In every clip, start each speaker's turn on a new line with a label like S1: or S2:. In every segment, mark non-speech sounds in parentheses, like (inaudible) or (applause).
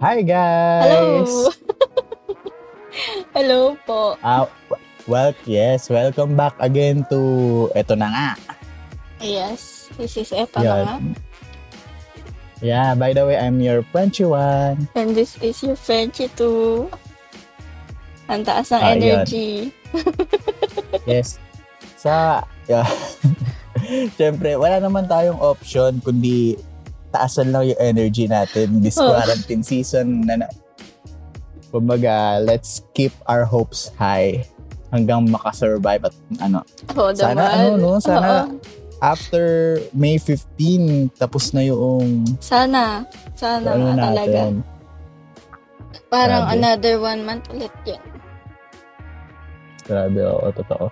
S1: Hi
S2: Hello!
S1: guys! (laughs)
S2: Hello po.
S1: Ah, w- well, yes, welcome back again to eto na nga.
S2: Yes, this is Eto na nga.
S1: Yeah, by the way, I'm your Frenchy one.
S2: And this is your Frenchie too. Ang taas ng
S1: Ah,
S2: energy. (laughs)
S1: Yes. Sa, yeah. (laughs) Siyempre, wala naman tayong option kundi taasan lang yung energy natin this
S2: Oh.
S1: quarantine season na, na kumbaga, let's keep our hopes high hanggang makasurvive at ano.
S2: Oo
S1: Sana
S2: naman.
S1: ano no, sana
S2: Oo.
S1: after May 15 tapos na yung
S2: Sana. Sana
S1: ano
S2: nga talaga.
S1: natin.
S2: Parang
S1: Grabe.
S2: another one month ulit yun.
S1: Grabe, oo, totoo.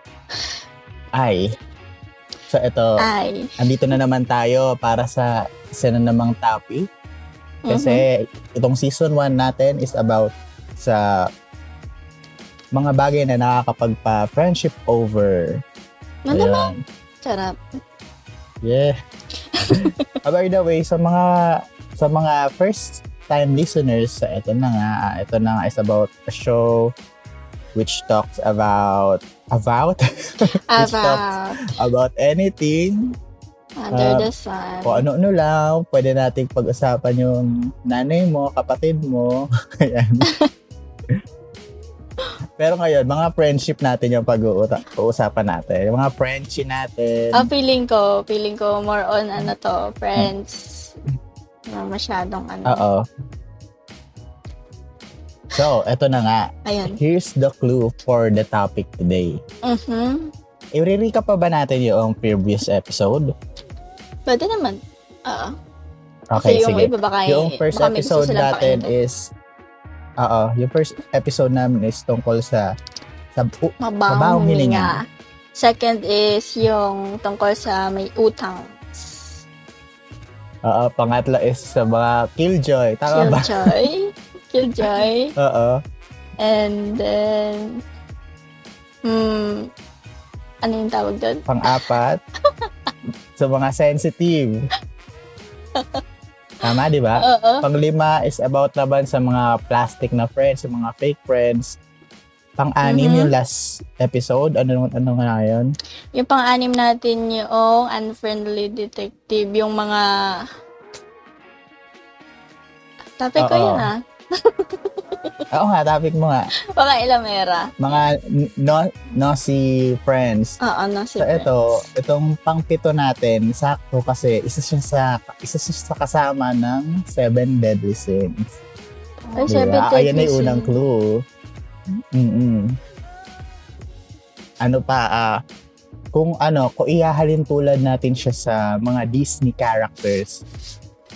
S1: Ay. So ito,
S2: Ay.
S1: andito na naman tayo para sa isa na namang topic. Kasi itong season 1 natin is about sa mga bagay na nakakapagpa-friendship over.
S2: Ano naman? Sarap.
S1: Yeah. Ah, (laughs) By the way, sa mga sa mga first time listeners, sa ito na nga, ito na nga is about a show which talks about about (laughs) Which
S2: About
S1: about anything
S2: under
S1: um,
S2: the sun.
S1: o ano-ano lang, pwede nating pag-usapan yung nanay mo, kapatid mo. (laughs) Ayan. (laughs) Pero ngayon, mga friendship natin yung pag-uusapan natin. Yung mga friendship natin.
S2: Ah, feeling ko, feeling ko more on ano to, friends. Na masyadong ano.
S1: Oo. So, eto na nga.
S2: Ayun.
S1: Here's the clue for the topic today.
S2: Mhm.
S1: I-recap pa ba natin yung previous episode?
S2: Pwede naman. Oo.
S1: Okay,
S2: yung
S1: sige.
S2: iba baka,
S1: Yung first
S2: baka
S1: episode natin
S2: pakinggan.
S1: is Oo, yung first episode namin is tungkol sa sa uh,
S2: Mabawang hininga. Second is yung tungkol sa may utang.
S1: Oo, pangatlo is sa mga killjoy. Tama ba?
S2: Killjoy. (laughs) Killjoy.
S1: Oo.
S2: And then, hmm, ano yung tawag doon?
S1: Pang-apat, sa mga sensitive. Tama, di ba?
S2: Oo.
S1: Panglima is about naman sa mga plastic na friends, sa mga fake friends. Pang-anim
S2: Mhm.
S1: yung last episode. Ano, ano nga yun?
S2: Yung pang-anim natin yung unfriendly detective. Yung mga... Topic ko
S1: Oo.
S2: yun ah. (laughs)
S1: Oo nga, topic mo nga.
S2: Baka ilamera.
S1: Mga n- no, nosy friends.
S2: Oo, no, si
S1: So ito, itong pangpito natin, sakto kasi isa siya sa isa siya sa kasama ng Seven Deadly Sins.
S2: Ay,
S1: Diba?
S2: seven
S1: Ah, Ayan
S2: deadly
S1: yung unang clue. mm Ano pa, ah, kung ano, kung ihahalin tulad natin siya sa mga Disney characters,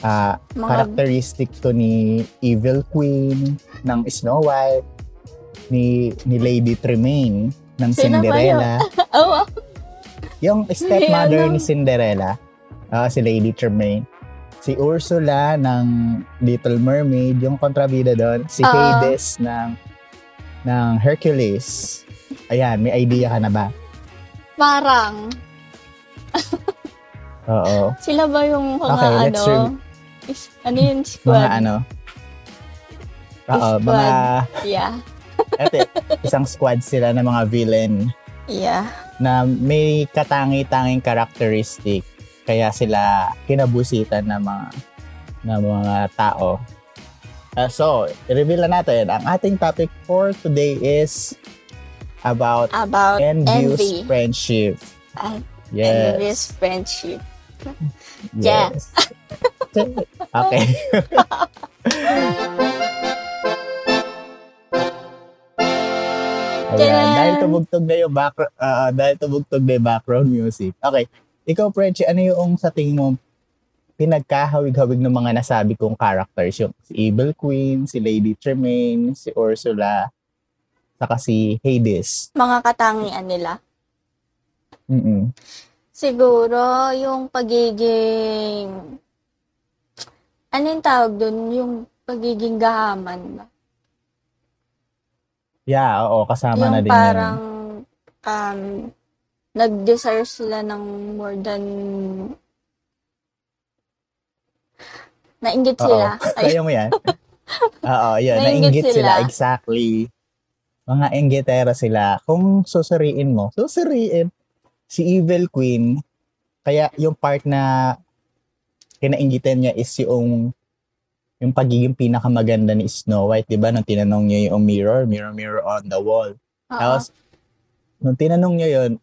S1: ah,
S2: Mga,
S1: characteristic to ni Evil Queen ng Snow White, ni ni Lady Tremaine ng Cinderella. (laughs)
S2: oh,
S1: Yung stepmother ni Cinderella, ah, si Lady Tremaine. Si Ursula ng Little Mermaid, yung kontrabida doon. Si
S2: Oo.
S1: Hades ng ng Hercules. Ayan, may idea ka na ba?
S2: parang,
S1: Oo.
S2: sila ba yung mga
S1: Okay, let's
S2: ano,
S1: rem-
S2: is, ano yun, squad?
S1: Mga ano? Oo, mga
S2: Yeah, (laughs)
S1: eto, isang squad sila ng mga villain
S2: yeah.
S1: na may katangi-tanging characteristic kaya sila kinabusitan ng mga ng mga tao. Uh, so, i-reveal na natin. Ang ating topic for today is about
S2: About
S1: envious
S2: envy.
S1: friendship.
S2: Ah, envious
S1: Yes.
S2: friendship.
S1: Yes. (laughs) okay. (laughs) Ayan, dahil tumugtog na yung back, ah, dahil tumugtog na yung background music. Okay. Ikaw, Frenchie, ano yung sa tingin mo pinagkahawig-hawig ng mga nasabi kong characters? Yung si Evil Queen, si Lady Tremaine, si Ursula, saka si Hades.
S2: Mga katangian nila.
S1: Mm-mm.
S2: Siguro, yung pagiging, ano yung tawag dun? Yung pagiging gahaman ba?
S1: Yeah, oo, kasama na
S2: yung
S1: din
S2: parang,
S1: yun.
S2: um, nag-desire sila ng more than nainggit sila. Ay, (laughs)
S1: Kaya mo yan? (laughs) Oo, yun.
S2: Nainggit
S1: Nainggit sila.
S2: sila.
S1: Exactly. Mga inggitera sila. Kung susuriin mo, susuriin. Si Evil Queen, kaya yung part na kinainggitan niya is yung yung pagiging pinakamaganda ni Snow White, di ba? Nung tinanong niya yung mirror, mirror, mirror on the wall.
S2: Oo.
S1: Tapos, nung tinanong niya yun,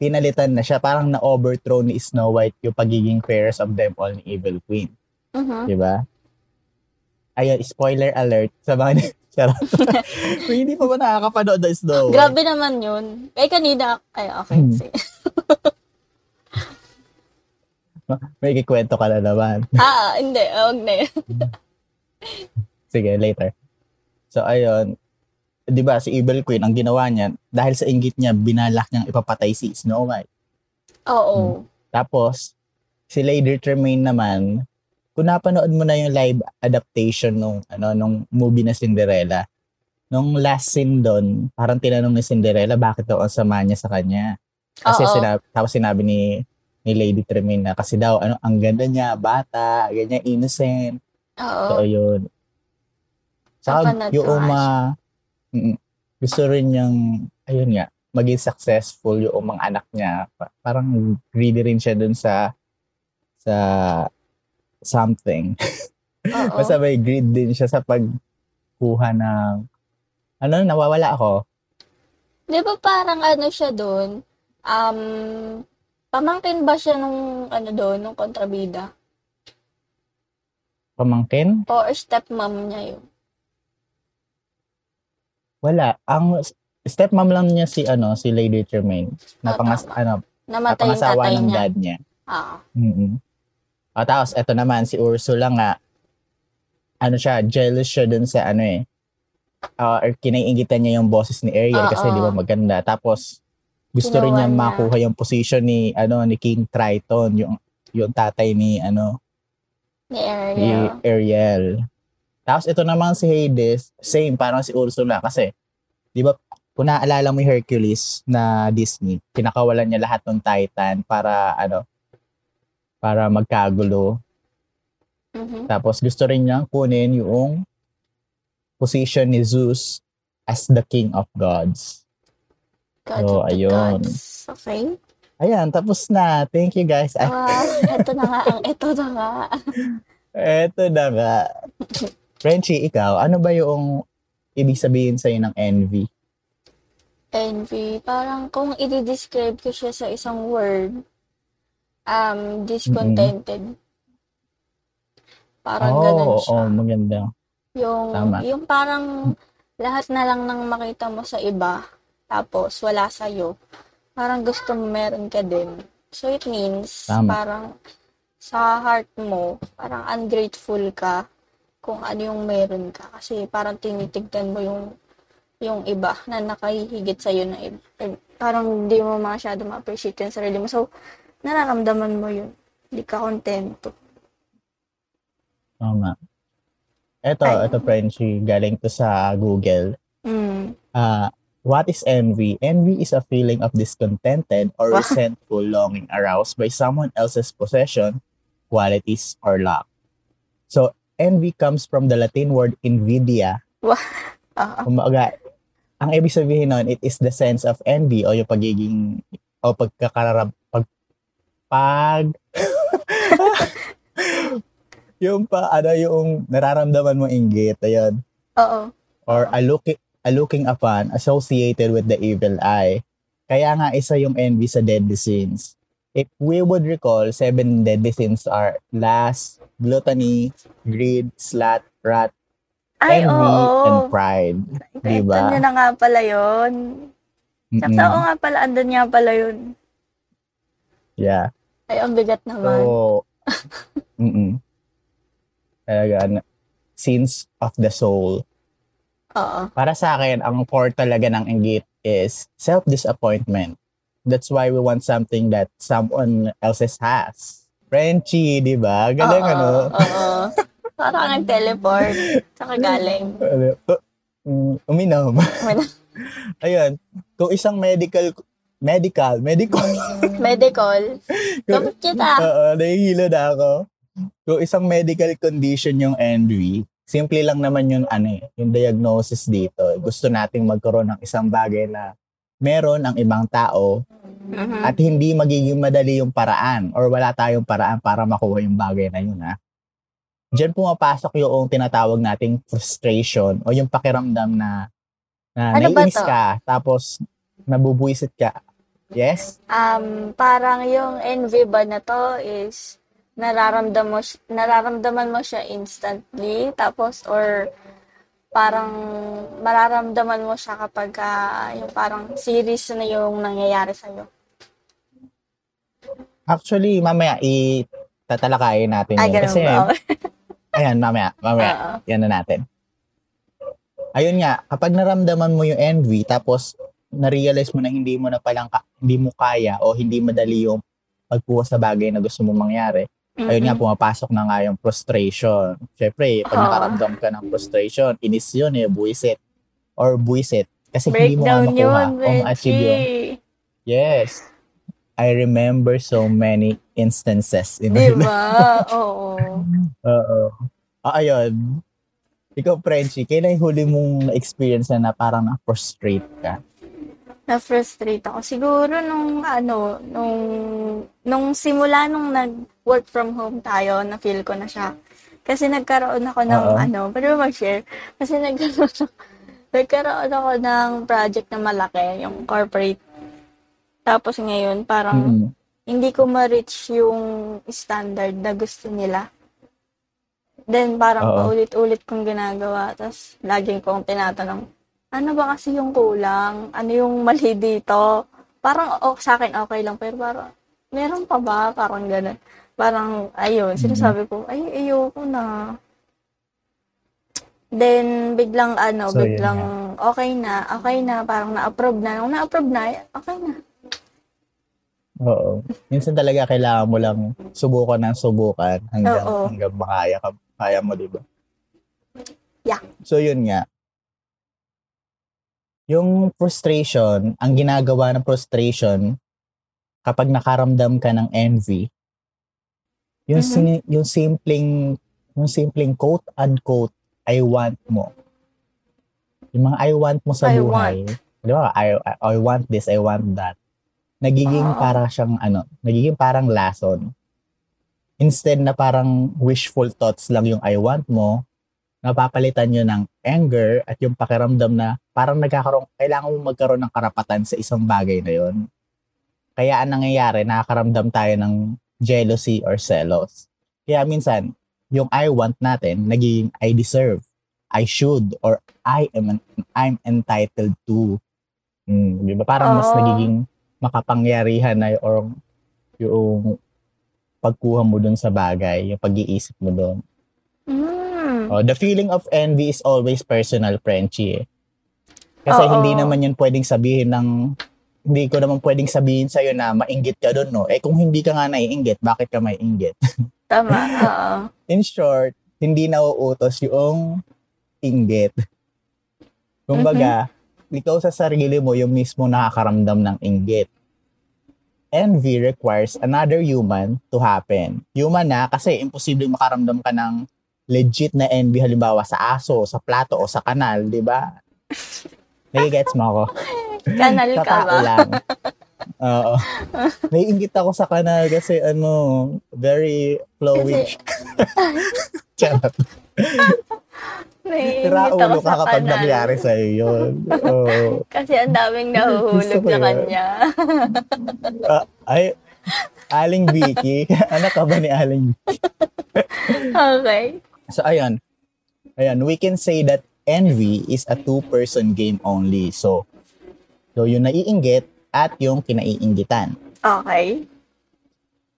S1: pinalitan na siya. Parang na-overthrow ni Snow White yung pagiging fairest of them all ni Evil Queen.
S2: Mhm.
S1: Di ba? Ayun, spoiler alert sa mga (laughs) Charot. (laughs) Kung hindi pa ba nakakapanood ng Snow White?
S2: Grabe naman yun. Eh, kanina, ay, okay.
S1: Hmm. (laughs) May kikwento ka na naman. (laughs)
S2: ah, hindi. Huwag na yun.
S1: Sige, later. So, ayun. Di ba, si Evil Queen, ang ginawa niya, dahil sa inggit niya, binalak niyang ipapatay si Snow White.
S2: Oo.
S1: Tapos, si Lady Tremaine naman, kung napanood mo na yung live adaptation nung, ano, nung movie na Cinderella, nung last scene doon, parang tinanong ni Cinderella bakit daw ang sama niya sa kanya. Kasi
S2: Oo.
S1: sinabi, tapos sinabi ni ni Lady Tremaine na kasi daw ano ang ganda niya, bata, ganyan innocent.
S2: Oo.
S1: So ayun. Saka
S2: Napanood
S1: yung
S2: ko
S1: uma mm, gusto rin niyang ayun nga maging successful yung mga anak niya. Pa- Parang greedy rin siya dun sa sa something. (laughs) Basta may greed din siya sa pagkuha ng ano, nawawala ako.
S2: Di ba parang ano siya doon? Um, pamangkin ba siya nung ano doon, nung kontrabida?
S1: Pamangkin?
S2: Or stepmom niya yun?
S1: Wala. Ang stepmom lang niya si ano, si Lady Tremaine. Na
S2: Oh,
S1: pangas,
S2: tama.
S1: ano,
S2: Namatay yung
S1: napangasawa
S2: tatay
S1: ng
S2: niya.
S1: dad niya.
S2: Ah.
S1: mm O tapos, eto naman, si Ursula nga, ano siya, jealous siya dun sa ano eh, uh, or kinaiingitan niya yung boses ni Ariel kasi
S2: Oo.
S1: di ba maganda. Tapos, gusto rin
S2: Ginawa
S1: niya
S2: niya.
S1: makuha yung position ni, ano, ni King Triton, yung, yung tatay ni, ano,
S2: Ni
S1: ni
S2: Ariel.
S1: Ariel. Tapos, ito naman si Hades, same, parang si Ursula kasi, di ba, kung naaalala mo yung Hercules na Disney, pinakawalan niya lahat ng Titan para, ano, para magkagulo.
S2: Mhm.
S1: Tapos gusto rin niyang kunin yung position ni Zeus as the king of gods.
S2: God
S1: So,
S2: of the
S1: ayun.
S2: gods. Okay.
S1: Ayan, tapos na. Thank you guys.
S2: Ah, eto na nga (laughs) eto na nga.
S1: eto na nga. Frenchie, ikaw, ano ba yung ibig sabihin sa'yo ng envy?
S2: Envy. Parang kung i-describe ko siya sa isang word, um, discontented. Parang ganun
S1: Oo,
S2: siya.
S1: oo, maganda.
S2: Yung,
S1: Tama.
S2: yung parang lahat na lang nang makita mo sa iba, tapos wala sa'yo, parang gusto mo meron ka din. So it means,
S1: Tama.
S2: parang sa heart mo, parang ungrateful ka kung ano yung meron ka. Kasi parang tinitignan mo yung yung iba na nakahihigit sa'yo na iba. Parang hindi mo masyado ma-appreciate yung sarili mo. So, nararamdaman mo yun. Hindi ka kontento.
S1: Tama. Eto,
S2: Ayun.
S1: eto Frenchie, galing to sa Google.
S2: Mm.
S1: Uh, what is envy? Envy is a feeling of discontented or
S2: Wow.
S1: resentful longing aroused by someone else's possession, qualities, or luck. So, envy comes from the Latin word invidia.
S2: Ah, (laughs)
S1: Kumbaga, ang ibig sabihin nun, it is the sense of envy o yung pagiging, o pagkakararab, pag, (laughs) yung pa, ano, yung nararamdaman mo inggit, ayun
S2: oo.
S1: or a looking, a looking upon associated with the evil eye. Kaya nga isa yung envy sa deadly sins. If we would recall, seven deadly sins are lust, gluttony, greed, sloth, wrath,
S2: Ay,
S1: envy,
S2: oo.
S1: and pride. Diba?
S2: Kwento niyo na nga pala yun. Tsaka oo nga pala, andun nga pala yun.
S1: Yeah.
S2: Ay, ang bigat naman.
S1: So, mm Talaga, sins of the soul.
S2: Oo.
S1: para sa akin, ang core talaga ng inggit is self-disappointment. That's why we want something that someone else's has. Frenchie, di ba? Galing
S2: Oo,
S1: ano?
S2: Oo. Parang nag-teleport. Saka galing.
S1: Ano, mm, Uminom.
S2: Uminom. (laughs)
S1: Ayun. Kung isang medical, medical, medical, (laughs)
S2: Medical. Kapit kita.
S1: Oo, nahihilo na ako. Kung isang medical condition yung envy, simple lang naman yung ano eh, yung diagnosis dito. Gusto nating magkaroon ng isang bagay na meron ang ibang tao
S2: Mhm.
S1: at hindi magiging madali yung paraan or wala tayong paraan para makuha yung bagay na yun ha. Diyan pumapasok yung tinatawag nating frustration o yung pakiramdam na na
S2: Ano
S1: naiinis ka tapos nabubuisit ka. Yes?
S2: Um, parang yung envy ba na to is nararamdaman mo, nararamdaman mo siya instantly tapos or parang mararamdaman mo siya kapag ah, yung parang series na yung nangyayari sa'yo.
S1: Actually, mamaya i tatalakayin natin
S2: Ay,
S1: yun.
S2: ganun
S1: Kasi,
S2: ba?
S1: ayan, mamaya, mamaya.
S2: Oo.
S1: Yan na natin. Ayun nga, kapag naramdaman mo yung envy, tapos na-realize mo na hindi mo na palang, ka- hindi mo kaya o hindi madali yung pagkuha sa bagay na gusto mo mangyari, ayun nga, pumapasok na nga yung frustration. Siyempre, pag
S2: Oo.
S1: nakaramdam ka ng frustration, inis yun eh, buwisit. Or buwisit. Kasi hindi mo nga makuha
S2: yun,
S1: ma-achieve yung
S2: Richie.
S1: Yes. I remember so many instances in
S2: Di ba? Oo. (laughs)
S1: Oo. Ah, ayun. Ikaw, Frenchie, kailan yung huli mong na-experience na, na parang na-frustrate ka?
S2: Na-frustrate ako. Siguro nung ano, nung, nung simula nung nag-work from home tayo, na-feel ko na siya. Kasi nagkaroon ako ng
S1: Oo.
S2: ano, pwede ba mag-share? Kasi nagkaroon, nagkaroon ako ng project na malaki, yung corporate. Tapos ngayon, parang
S1: Mm-mm.
S2: hindi ko ma-reach yung standard na gusto nila. Then, parang
S1: Oo.
S2: paulit-ulit kong ginagawa. Tapos, laging kong tinatanong, ano ba kasi yung kulang? Ano yung mali (laughs) dito? Parang oh, sa akin okay lang, pero parang, meron pa ba? Parang ganun. Parang, ayun,
S1: Mhm.
S2: sinasabi ko, ay, ayoko na. Then, biglang, ano,
S1: So,
S2: biglang, okay na, okay na, parang na-approve na. Nung na-approve na, okay na.
S1: Oo. Minsan talaga kailangan mo lang subukan ng subukan hanggang,
S2: Oo.
S1: hanggang makaya ka, kaya mo, di ba?
S2: Yeah.
S1: So, yun nga. Yung frustration, ang ginagawa ng frustration, kapag nakaramdam ka ng envy, yung,
S2: Mhm.
S1: sini- yung simpleng, yung simpleng quote unquote, I want mo. Yung mga I want mo sa
S2: I
S1: buhay. Di ba? I, I, I want this, I want that. Nagiging
S2: Oo.
S1: para siyang ano, nagiging parang lason. Instead na parang wishful thoughts lang yung I want mo, napapalitan nyo ng anger at yung pakiramdam na parang nagkakaroon, kailangan mo magkaroon ng karapatan sa isang bagay na yon. Kaya ang nangyayari, nakakaramdam tayo ng jealousy or selos. Kaya minsan, yung I want natin, nagiging I deserve, I should, or I am I'm entitled to. Mm, di ba? Parang mas nagiging makapangyarihan na or yung pagkuha mo dun sa bagay, yung pag-iisip mo dun.
S2: Mm.
S1: Oh, the feeling of envy is always personal, Frenchie. eh. Kasi
S2: Oo.
S1: hindi naman yun pwedeng sabihin ng hindi ko naman pwedeng sabihin sa'yo na mainggit ka doon, no? Eh kung hindi ka nga naiinggit, bakit ka maiinggit? (laughs)
S2: Tama, oo.
S1: In short, hindi nauutos yung inggit. Kumbaga, ikaw sa sarili mo yung mismo nakakaramdam ng inggit. Envy requires another human to happen. Human na kasi imposible makaramdam ka ng legit na envy halimbawa sa aso, sa plato o sa kanal, di ba? Nagigets mo ako?
S2: Kanal
S1: Sa
S2: ka ba?
S1: lang. Oo. Naiingit ako sa kanal kasi ano, very.
S2: Kasi, (laughs)
S1: Charot.
S2: naiingit ako sa
S1: ka kapag
S2: kanal.
S1: nangyari sa'yo yun. Oo.
S2: Kasi ang daming nahuhulog sa
S1: yan.
S2: kanya.
S1: Ah, ay, Aling Vicky. (laughs) Anak ka ba ni Aling (laughs)
S2: okay.
S1: So, ayun. Ayun, we can say that envy is a two-person game only. So, so yung naiinggit at yung kinaiinggitan.
S2: Okay.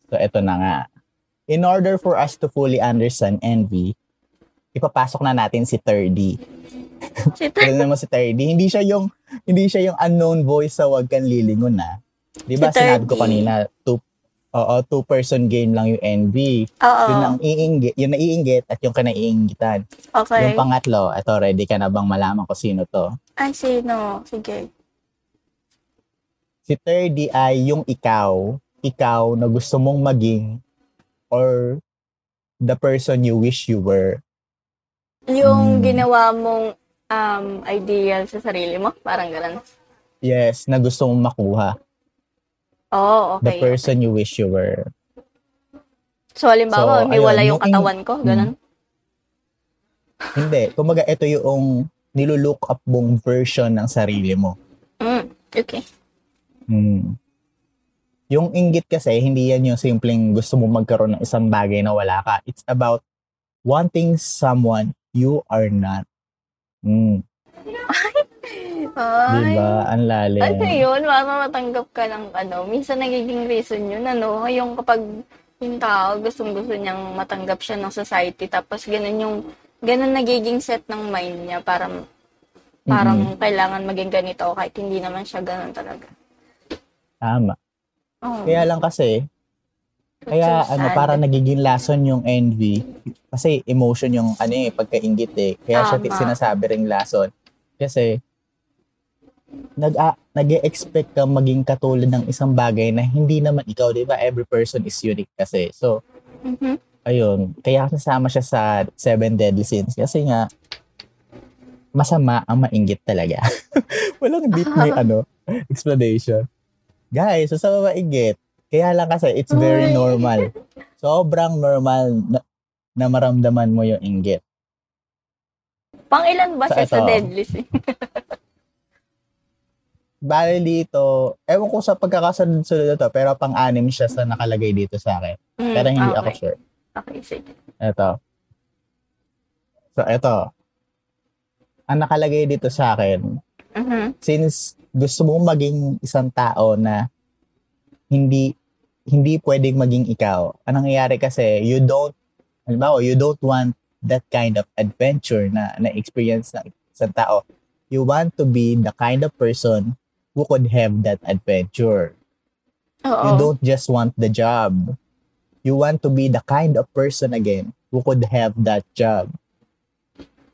S1: So, eto na nga. In order for us to fully understand envy, ipapasok na natin si 3D.
S2: Si
S1: Tignan mo si 3D. Hindi siya yung hindi siya yung unknown voice sa wag kang lilingon na. 'Di ba
S2: Si
S1: sinabi ko
S2: 3D.
S1: kanina, two Oo, two-person game lang yung envy.
S2: Oo.
S1: Yun ang iinggit, yung naiinggit at yung kanaiinggitan.
S2: Okay.
S1: Yung pangatlo, eto, ready ka na bang malaman ko sino to?
S2: Ay, sino? Sige.
S1: Si 3D ay yung ikaw, ikaw na gusto mong maging or the person you wish you were.
S2: Yung
S1: Mm.
S2: ginawa mong um, ideal sa sarili mo, parang ganun.
S1: Yes, na gusto mong makuha. The
S2: okay.
S1: person you wish you were.
S2: So, halimbawa,
S1: So,
S2: may wala
S1: ayun,
S2: yung
S1: yung
S2: katawan ko, ganun.
S1: Hindi. Kumbaga, ito yung nilulook up mong version ng sarili mo.
S2: Mm, okay.
S1: Hmm. Yung inggit kasi, hindi yan yung simpleng gusto mo magkaroon ng isang bagay na wala ka. It's about wanting someone you are not. Hmm.
S2: Ay,
S1: Diba? Ang lalim.
S2: Ano yun? Para matanggap ka ng ano. Minsan nagiging reason yun, ano. Yung kapag yung tao, gustong gusto niyang matanggap siya ng society, tapos ganun yung, ganun nagiging set ng mind niya para parang kailangan maging ganito kahit hindi naman siya ganun talaga.
S1: Tama.
S2: Oh,
S1: Kaya lang kasi, kaya
S2: so
S1: ano, para nagiging lason yung envy. Kasi emotion yung ano eh, pagkaingit eh. Kaya siya
S2: Tama.
S1: sinasabi ring lason. Kasi, nag nag-expect ka maging katulad ng isang bagay na hindi naman ikaw, di ba? Every person is unique kasi. So,
S2: Mhm.
S1: ayun, kaya nasama siya sa Seven Deadly Sins kasi nga masama ang mainggit talaga. (laughs) Walang deep may (laughs) ano, explanation. Guys, so sa mainggit, kaya lang kasi it's very
S2: Uy.
S1: normal. Sobrang normal na, na maramdaman mo yung inggit.
S2: Pang ilan ba
S1: So,
S2: siya sa
S1: ito.
S2: deadlist? (laughs)
S1: Bale dito, ewan ko sa pagkakasunod-sunod to, pero pang-anim siya sa nakalagay dito sa akin.
S2: Mm,
S1: Pero hindi
S2: okay.
S1: ako sure.
S2: Okay, sige.
S1: Ito. So, ito. Ang nakalagay dito sa akin,
S2: Mhm.
S1: since gusto mo maging isang tao na hindi hindi pwedeng maging ikaw. Anong nangyayari kasi, you don't, halimbawa, you don't want that kind of adventure na na-experience ng isang tao. You want to be the kind of person who could have that adventure.
S2: Oo.
S1: You don't just want the job. You want to be the kind of person again who could have that job.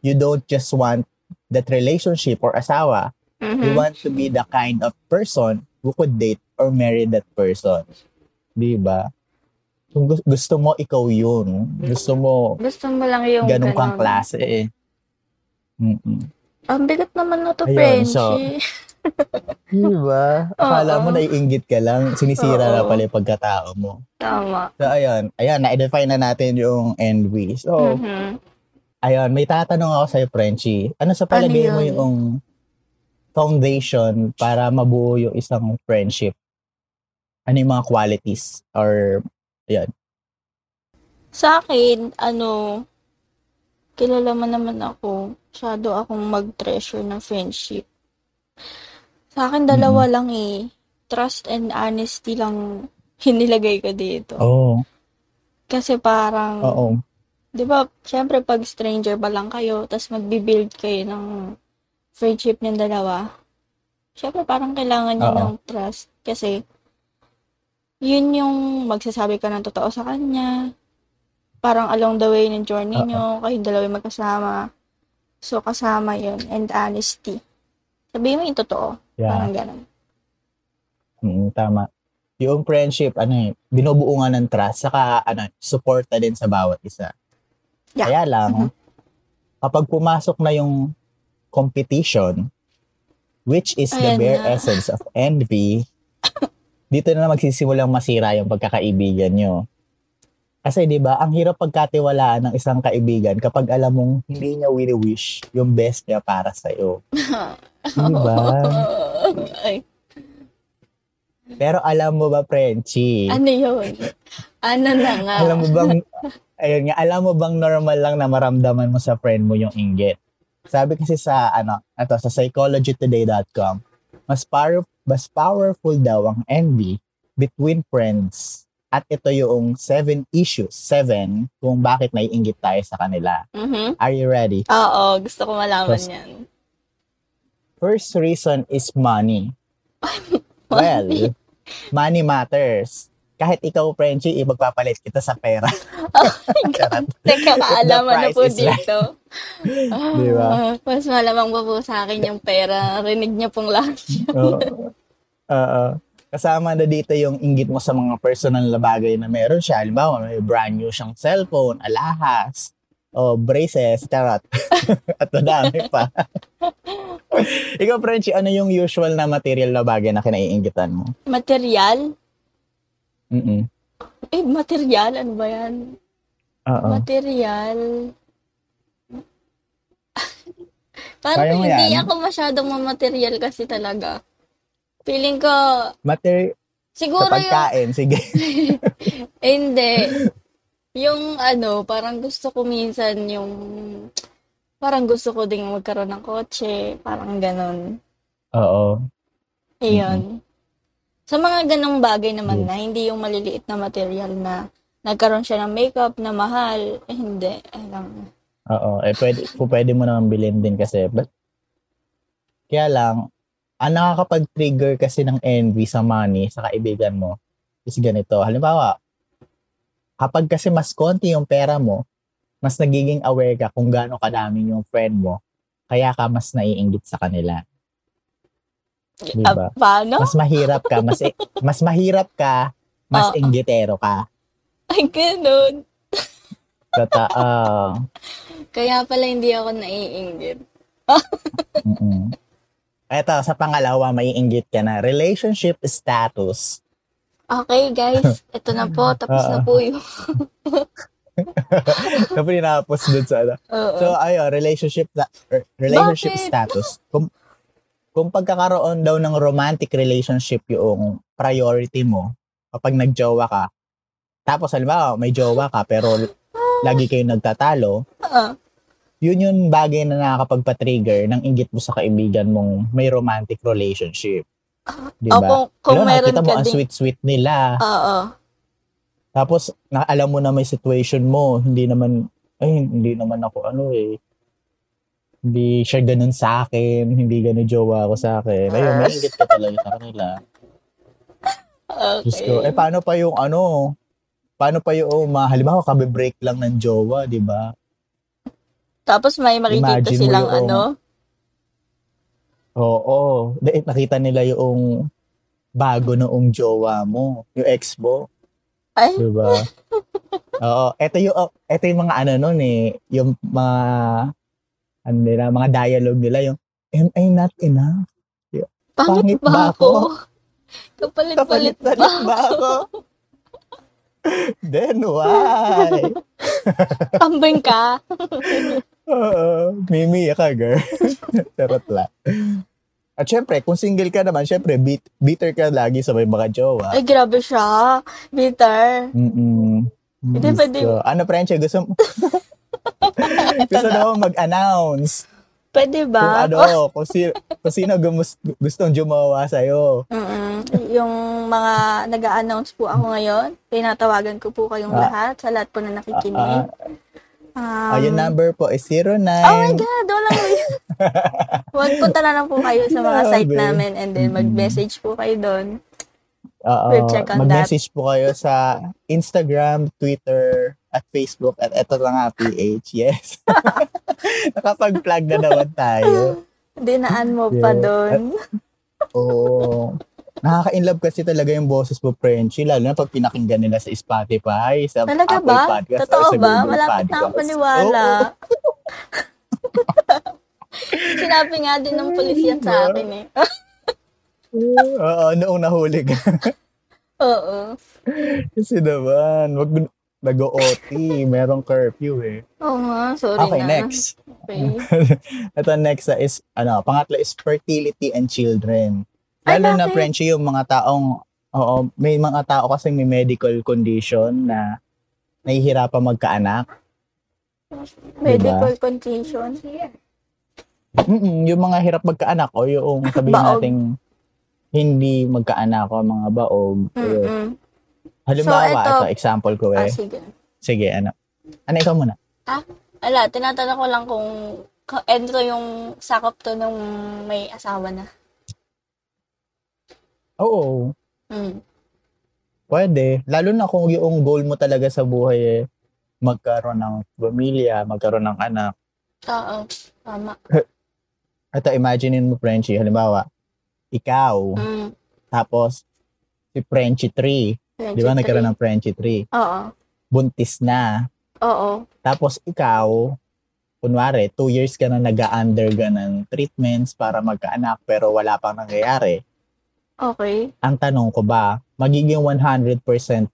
S1: You don't just want that relationship or asawa.
S2: Mhm.
S1: You want to be the kind of person who could date or marry that person. Di ba? Kung gus- gusto mo, ikaw yun. Gusto mo,
S2: Gusto mo lang yung
S1: ganun kang
S2: ganun.
S1: klase eh. Mm-mm.
S2: Ang bigat naman na to,
S1: Ayun,
S2: Frenchie.
S1: so- (laughs) (laughs) Di ba? Akala mo naiinggit ka lang, sinisira na
S2: Oo.
S1: pala yung pagkatao mo.
S2: Tama.
S1: So, ayun. Ayan, na-define na natin yung envy. So,
S2: Mhm.
S1: ayun, may tatanong ako sa'yo, Frenchie. Ano sa palagay
S2: Ano
S1: mo
S2: yun?
S1: yung foundation para mabuo yung isang friendship? Ano yung mga qualities? Or,
S2: Sa akin, ano, kilala mo naman ako, masyado akong mag-treasure ng friendship. Sa akin, dalawa lang eh. Trust and honesty lang (laughs) hinilagay ko dito.
S1: oh,
S2: Kasi parang,
S1: oo.
S2: di ba, syempre pag stranger pa lang kayo, tapos magbibuild kayo ng friendship ng dalawa, syempre parang kailangan niyo
S1: Oo.
S2: ng trust. Kasi, yun yung magsasabi ka ng totoo sa kanya. Parang along the way ng journey
S1: Oo.
S2: nyo, kayong dalawa yung magkasama. So, kasama yun. And honesty. Sabihin mo yung totoo.
S1: Yeah.
S2: Parang ganun.
S1: Mm, tama. Yung friendship, ano eh, binubuo nga ng trust, saka ano, suporta din sa bawat isa.
S2: Yeah.
S1: Kaya lang,
S2: Mhm.
S1: kapag pumasok na yung competition, which is the
S2: Ayan
S1: bare
S2: na.
S1: essence of envy, (laughs) dito na magsisimulang masira yung pagkakaibigan nyo. Kasi 'di ba, ang hirap pagkatiwalaan ng isang kaibigan kapag alam mong hindi niya wini-wish yung best niya para sa iyo. (laughs) 'Di ba? Pero alam mo ba, Frenchie?
S2: ano yun? Ano na nga?
S1: alam mo bang ayun nga, alam mo bang normal lang na maramdaman mo sa friend mo yung inggit? Sabi kasi sa ano, ato sa psychologytoday.com, mas power, mas powerful daw ang envy between friends. At ito yung seven issues, seven, kung bakit naiinggit tayo sa kanila.
S2: Mhm.
S1: Are you ready?
S2: Oo, gusto ko malaman
S1: First-
S2: yan.
S1: First reason is money. (laughs) Well, money matters. Kahit ikaw, Frenchie, ipagpapalit kita sa pera. (laughs) Charot.
S2: Teka, kaalaman na po
S1: is right.
S2: dito. (laughs)
S1: Di ba?
S2: Ah, mas malamang pa po sa akin yung pera. Rinig niya pong lahat.
S1: Oo. Oo. Kasama na dito yung inggit mo sa mga personal na bagay na meron siya. Halimbawa, may brand new siyang cellphone, alahas. oh, braces, charot. (laughs) At madami pa. (laughs) Ikaw, Frenchie, ano yung usual na material na bagay na kinaiingitan mo?
S2: Material?
S1: Mm-mm.
S2: Eh, material? Ano ba yan?
S1: Oo.
S2: Material. (laughs) Parang
S1: Kaya
S2: hindi
S1: yan?
S2: ako masyadong mamaterial kasi talaga. Feeling ko,
S1: Mater-
S2: siguro
S1: sa
S2: yung,
S1: pagkain, sige. (laughs)
S2: hindi. Yung ano, parang gusto ko minsan yung, parang gusto ko ding magkaroon ng kotse, parang ganon.
S1: Oo.
S2: Ayun. Sa mga ganong bagay naman
S1: Yeah.
S2: na, hindi yung maliliit na material na nagkaroon siya ng makeup na mahal, eh, hindi. Alam.
S1: Oo. Eh, pwede, pwede mo naman bilhin din kasi. But, kaya lang, ang nakakapag-trigger kasi ng envy sa money, sa kaibigan mo, is ganito. Halimbawa, kapag kasi mas konti yung pera mo, mas nagiging aware ka kung gaano kadami yung friend mo, kaya ka mas naiinggit sa kanila. Di
S2: Ah,
S1: ba?
S2: paano?
S1: Mas mahirap ka, mas (laughs) mas mahirap ka, mas
S2: Oo.
S1: inggitero ka.
S2: Ay, ganun.
S1: Totoo.
S2: Kaya pala hindi ako naiinggit.
S1: Mm-mm. Eto, sa pangalawa, may inggit ka na. Relationship status.
S2: Okay, guys. (laughs) Ito na po. Tapos na po yung... (laughs)
S1: Tapos tinapos dun sa ano.
S2: Oo.
S1: So, ayun, relationship, er, relationship
S2: Bakit?
S1: status. Kung, kung pagkakaroon daw ng romantic relationship yung priority mo, kapag nagjowa ka, tapos halimbawa, may jowa ka, pero lagi kayo nagtatalo,
S2: Oo.
S1: Yun yung bagay na nakakapagpa-trigger ng inggit mo sa kaibigan mong may romantic relationship. Di ba?
S2: kung, kung
S1: Diba,
S2: meron
S1: nakita mo ang sweet-sweet nila.
S2: Oo.
S1: Tapos, na, alam mo na may situation mo, hindi naman, ay, hindi naman ako ano eh. Hindi siya ganun sa akin, hindi ganun jowa ko sa akin. Ayun, may inggit ka talaga sa kanila. Diyos ko, eh
S2: Okay.
S1: paano pa yung ano, paano pa yung, ma, halimbawa, kabe-break lang ng jowa, di ba?
S2: Tapos may makikita
S1: Imagine
S2: silang
S1: yung-
S2: ano.
S1: Oo. Dahil nakita nila yung bago noong jowa mo, yung ex mo.
S2: Ay,
S1: Di ba? (laughs) Oo. Ito yung, oh, ito yung mga ano nun eh, yung mga, ano nila, mga dialogue nila, yung, am I not enough?
S2: pangit
S1: pangit ba ako?
S2: Kapalit-palit ba
S1: ba ako? (laughs) Then why? (laughs)
S2: Ambing ka?
S1: Oo. Mimi ka, girl. (laughs) Charot lang. At syempre, kung single ka naman, syempre, beat, bitter ka lagi sa may mga jowa.
S2: Ay, grabe siya. Bitter.
S1: Mm-mm.
S2: Hindi
S1: Diyos
S2: pwede-.
S1: Ano, French? Gusto mo? (laughs) gusto daw mag-announce.
S2: Pwede
S1: Kung
S2: ba?
S1: ano, (laughs) kung, si, kung sino gumus, gustong jumawa sa'yo.
S2: Mm-mm. Yung mga nag-a-announce po ako ngayon, tinatawagan ko po kayong
S1: Ah.
S2: lahat, sa lahat po na nakikinig.
S1: Ah,
S2: Um,
S1: ah, yung number po is 09.
S2: Oh my God, walang (laughs) Magpunta na lang po kayo sa mga (laughs) site namin and then mag-message po kayo doon.
S1: Oo.
S2: We'll check on
S1: Mag-message po kayo sa Instagram, Twitter, at Facebook. At eto na nga, PH. Yes. (laughs) Nakapag-plug na naman tayo.
S2: Dinaan mo pa
S1: Yeah.
S2: doon.
S1: Oo. Nakaka-inlove kasi talaga yung boses mo, Frenchie. Lalo na pag pinakinggan nila sa Spotify, sa
S2: Talaga
S1: Apple
S2: ba?
S1: Podcast, or
S2: Totoo
S1: sa
S2: ba?
S1: Google
S2: Malapit na
S1: Podcast.
S2: akong paniwala.
S1: Oo. (laughs)
S2: Sinabi nga din ng polis yan
S1: Diba?
S2: sa akin eh.
S1: Oo, noong nahuli ka. (laughs)
S2: Oo.
S1: Kasi naman, wag nag-OT, merong curfew eh.
S2: Oo nga, sorry
S1: Okay,
S2: na.
S1: next.
S2: Okay. (laughs)
S1: Ito next ah, is, ano, pangatlo is fertility and children.
S2: Ay,
S1: Lalo na? Frenchie, yung mga taong, oo, may mga tao kasi may medical condition na nahihirapan magkaanak.
S2: Medical condition.
S1: Mm-mm, yung mga hirap magkaanak o yung sabihin nating hindi magkaanak o mga baog.
S2: Mm-mm.
S1: Halimbawa,
S2: So, ito-
S1: ito, example ko
S2: Ah,
S1: eh.
S2: sige.
S1: Sige, ano. Ano, ikaw muna.
S2: Ala, tinatanong ko lang kung kung ito yung sakop to nung may asawa na.
S1: Oo,
S2: Mm.
S1: pwede. Lalo na kung yung goal mo talaga sa buhay eh, magkaroon ng pamilya, magkaroon ng anak.
S2: Oo, tama. (laughs)
S1: Ito, imaginein mo, Frenchie, halimbawa, ikaw,
S2: Mm.
S1: tapos si Frenchie 3, di ba nagkaroon ng Frenchie 3,
S2: Oo.
S1: buntis na,
S2: Oo.
S1: Tapos ikaw, kunwari, two years ka na nag-undergo ng treatments para magkaanak pero wala pang nangyayari.
S2: Okay.
S1: Ang tanong ko ba, magiging 100%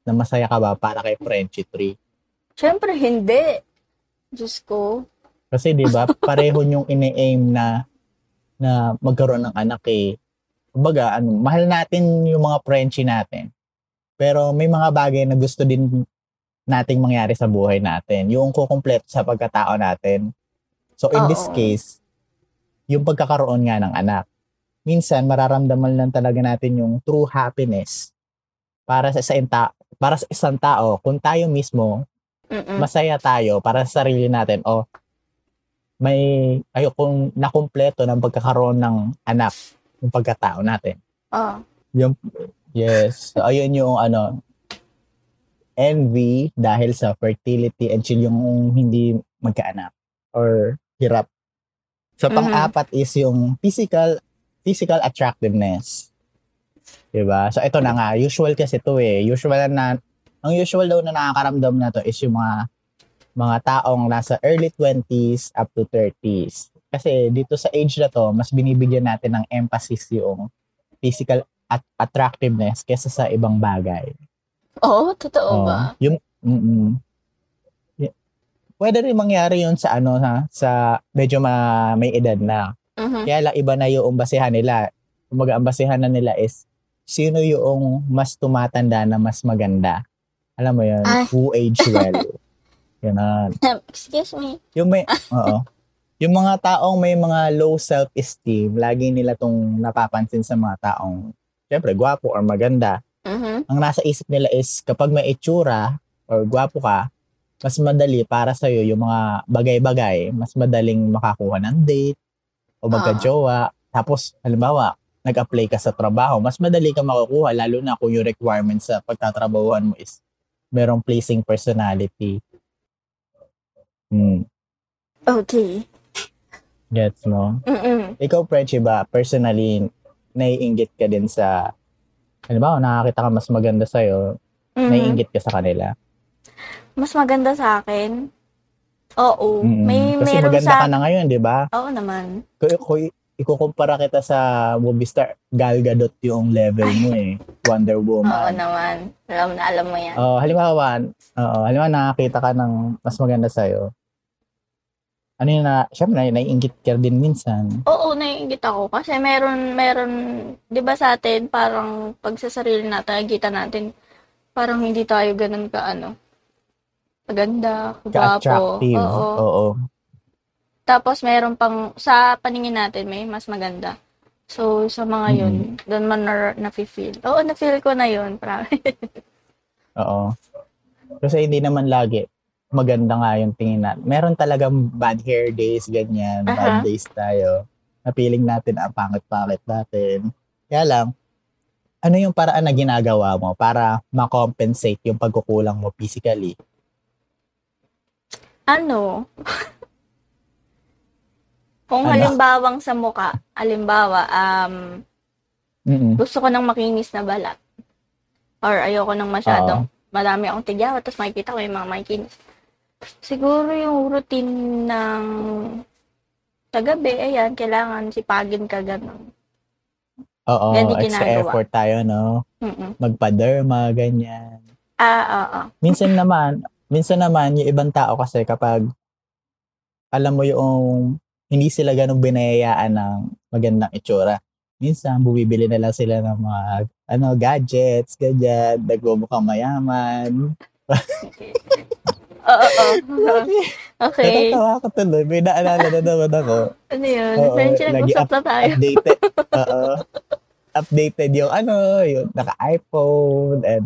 S1: na masaya ka ba para kay Frenchie 3?
S2: Siyempre, hindi. Diyos ko.
S1: Kasi 'di ba, (laughs) pareho yung ine-aim na na magkaroon ng anak eh. Kumbaga, ano, mahal natin yung mga Frenchie natin. Pero may mga bagay na gusto din nating mangyari sa buhay natin. Yung kukumpleto sa pagkatao natin. So in this
S2: Oo.
S1: case, yung pagkakaroon nga ng anak. Minsan mararamdaman lang talaga natin yung true happiness para sa isang ta- para sa isang tao kung tayo mismo
S2: Mm-mm.
S1: masaya tayo para sa sarili natin o may ayo kung nakumpleto ng pagkakaroon ng anak yung pagkatao natin.
S2: Ah.
S1: Yes. So, ayun yung ano envy dahil sa fertility and chill yung hindi magkaanak or hirap. So
S2: Mhm.
S1: pang-apat is yung physical physical attractiveness. 'Di ba? So ito na nga, usual kasi to eh. Usual na ang usual daw na nakakaramdam na to is yung mga mga taong nasa early 20s up to 30s. Kasi dito sa age na to, mas binibigyan natin ng emphasis yung physical at attractiveness kesa sa ibang bagay.
S2: Oo, totoo
S1: Oo.
S2: ba?
S1: Yung mm Pwede rin mangyari yun sa ano ha, sa medyo ma, may edad na.
S2: Mhm.
S1: Kaya lang iba na yung basihan nila. Kumaga ang basihan na nila is sino yung mas tumatanda na mas maganda. Alam mo yun,
S2: Ay.
S1: who age well. (laughs) Ganun.
S2: Excuse me.
S1: Yung may, (laughs) oo. Yung mga taong may mga low self-esteem, lagi nila tong napapansin sa mga taong, syempre, gwapo or maganda.
S2: Mhm.
S1: Ang nasa isip nila is, kapag may itsura or gwapo ka, mas madali para sa'yo yung mga bagay-bagay, mas madaling makakuha ng date o magka-jowa. Tapos, halimbawa, nag-apply ka sa trabaho, mas madali ka makukuha, lalo na kung yung requirements sa pagtatrabahuan mo is merong pleasing personality. Hmm.
S2: Okay.
S1: Gets mo?
S2: Mm-mm.
S1: Ikaw, Frenchie, ba, personally, naiinggit ka din sa, ba, nakakita ka mas maganda sa'yo,
S2: Mhm.
S1: naiinggit ka sa kanila.
S2: Mas maganda sa akin. Oo.
S1: Mm-mm.
S2: May
S1: Kasi
S2: meron
S1: maganda
S2: sa...
S1: ka na ngayon, di ba?
S2: Oo naman.
S1: Kung, kung ikukumpara kita sa movie star, Gal Gadot yung level mo eh. Wonder
S2: Oo
S1: Woman.
S2: naman. Alam na alam mo yan.
S1: Oh, halimbawa, oo, halimbawa nakakita ka ng mas maganda sa'yo. Ano yun na, syempre, naiinggit ka din minsan.
S2: Oo, naiingit ako. Kasi meron, meron, di ba sa atin, parang pag sa sarili natin, nakikita natin, parang hindi tayo ganun ka, ano, maganda, gwapo.
S1: Ka-attractive.
S2: Oo.
S1: Oo.
S2: Tapos meron pang, sa paningin natin, may mas maganda. So, sa mga yun, doon man na, na-feel. Oo, na-feel ko na yun. Promise. (laughs)
S1: Oo. Kasi hindi naman lagi maganda nga yung tingin natin. Meron talagang bad hair days, ganyan.
S2: Aha.
S1: Bad days tayo. Na feeling natin ang pangit-pangit natin. Kaya lang, ano yung paraan na ginagawa mo para ma-compensate yung pagkukulang mo physically?
S2: Ano? (laughs) Kung
S1: Ano?
S2: halimbawang sa muka, halimbawa, um,
S1: Mm-mm.
S2: gusto ko ng makinis na balat. Or ayoko ng masyadong, marami akong tigyawa, tapos makikita ko yung mga makikinis. Siguro yung routine ng sa gabi, ayan, kailangan sipagin ka ganun.
S1: Oo,
S2: Yan yung
S1: extra
S2: ginagawa.
S1: effort tayo, no?
S2: Mm-mm.
S1: Magpa-derma, ganyan.
S2: Ah, oo.
S1: Minsan naman, minsan naman, yung ibang tao kasi kapag alam mo yung hindi sila ganun binayayaan ng magandang itsura. Minsan, bumibili na lang sila ng mga ano, gadgets, ganyan, nagmumukhang mayaman. (laughs)
S2: Oo. Okay.
S1: Natatawa ko tuloy. May naalala na naman ako.
S2: Ano yun?
S1: Oo,
S2: Friendship, nag-usap na tayo.
S1: Updated. (laughs) Oo. Updated yung ano, yung naka-iPhone and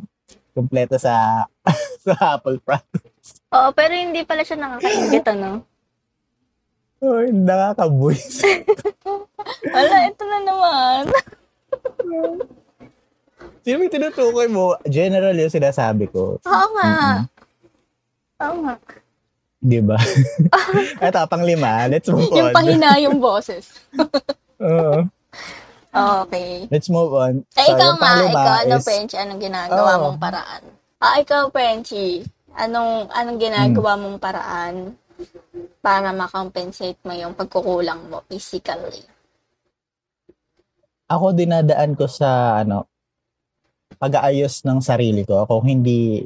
S1: kompleto sa (laughs) sa Apple product.
S2: Oo, pero hindi pala siya nakakaingit, ano?
S1: Oh, nakakabuis. (laughs)
S2: Wala, ito na naman. (laughs)
S1: Sino yung tinutukoy mo? General yung sinasabi ko.
S2: Oo nga.
S1: Mm-mm.
S2: Oo nga.
S1: Di ba? Ito, pang lima. Let's move
S2: Yung
S1: on.
S2: pahina yung boses.
S1: Oo.
S2: Okay.
S1: let's move on.
S2: Eh,
S1: So,
S2: ikaw nga, ikaw, ano,
S1: is-
S2: Frenchie, anong ginagawa
S1: Oo.
S2: mong paraan? Ah, ikaw, Frenchie. Anong, anong ginagawa mong paraan para makompensate mo yung pagkukulang mo physically?
S1: Ako dinadaan ko sa ano pag-aayos ng sarili ko kung hindi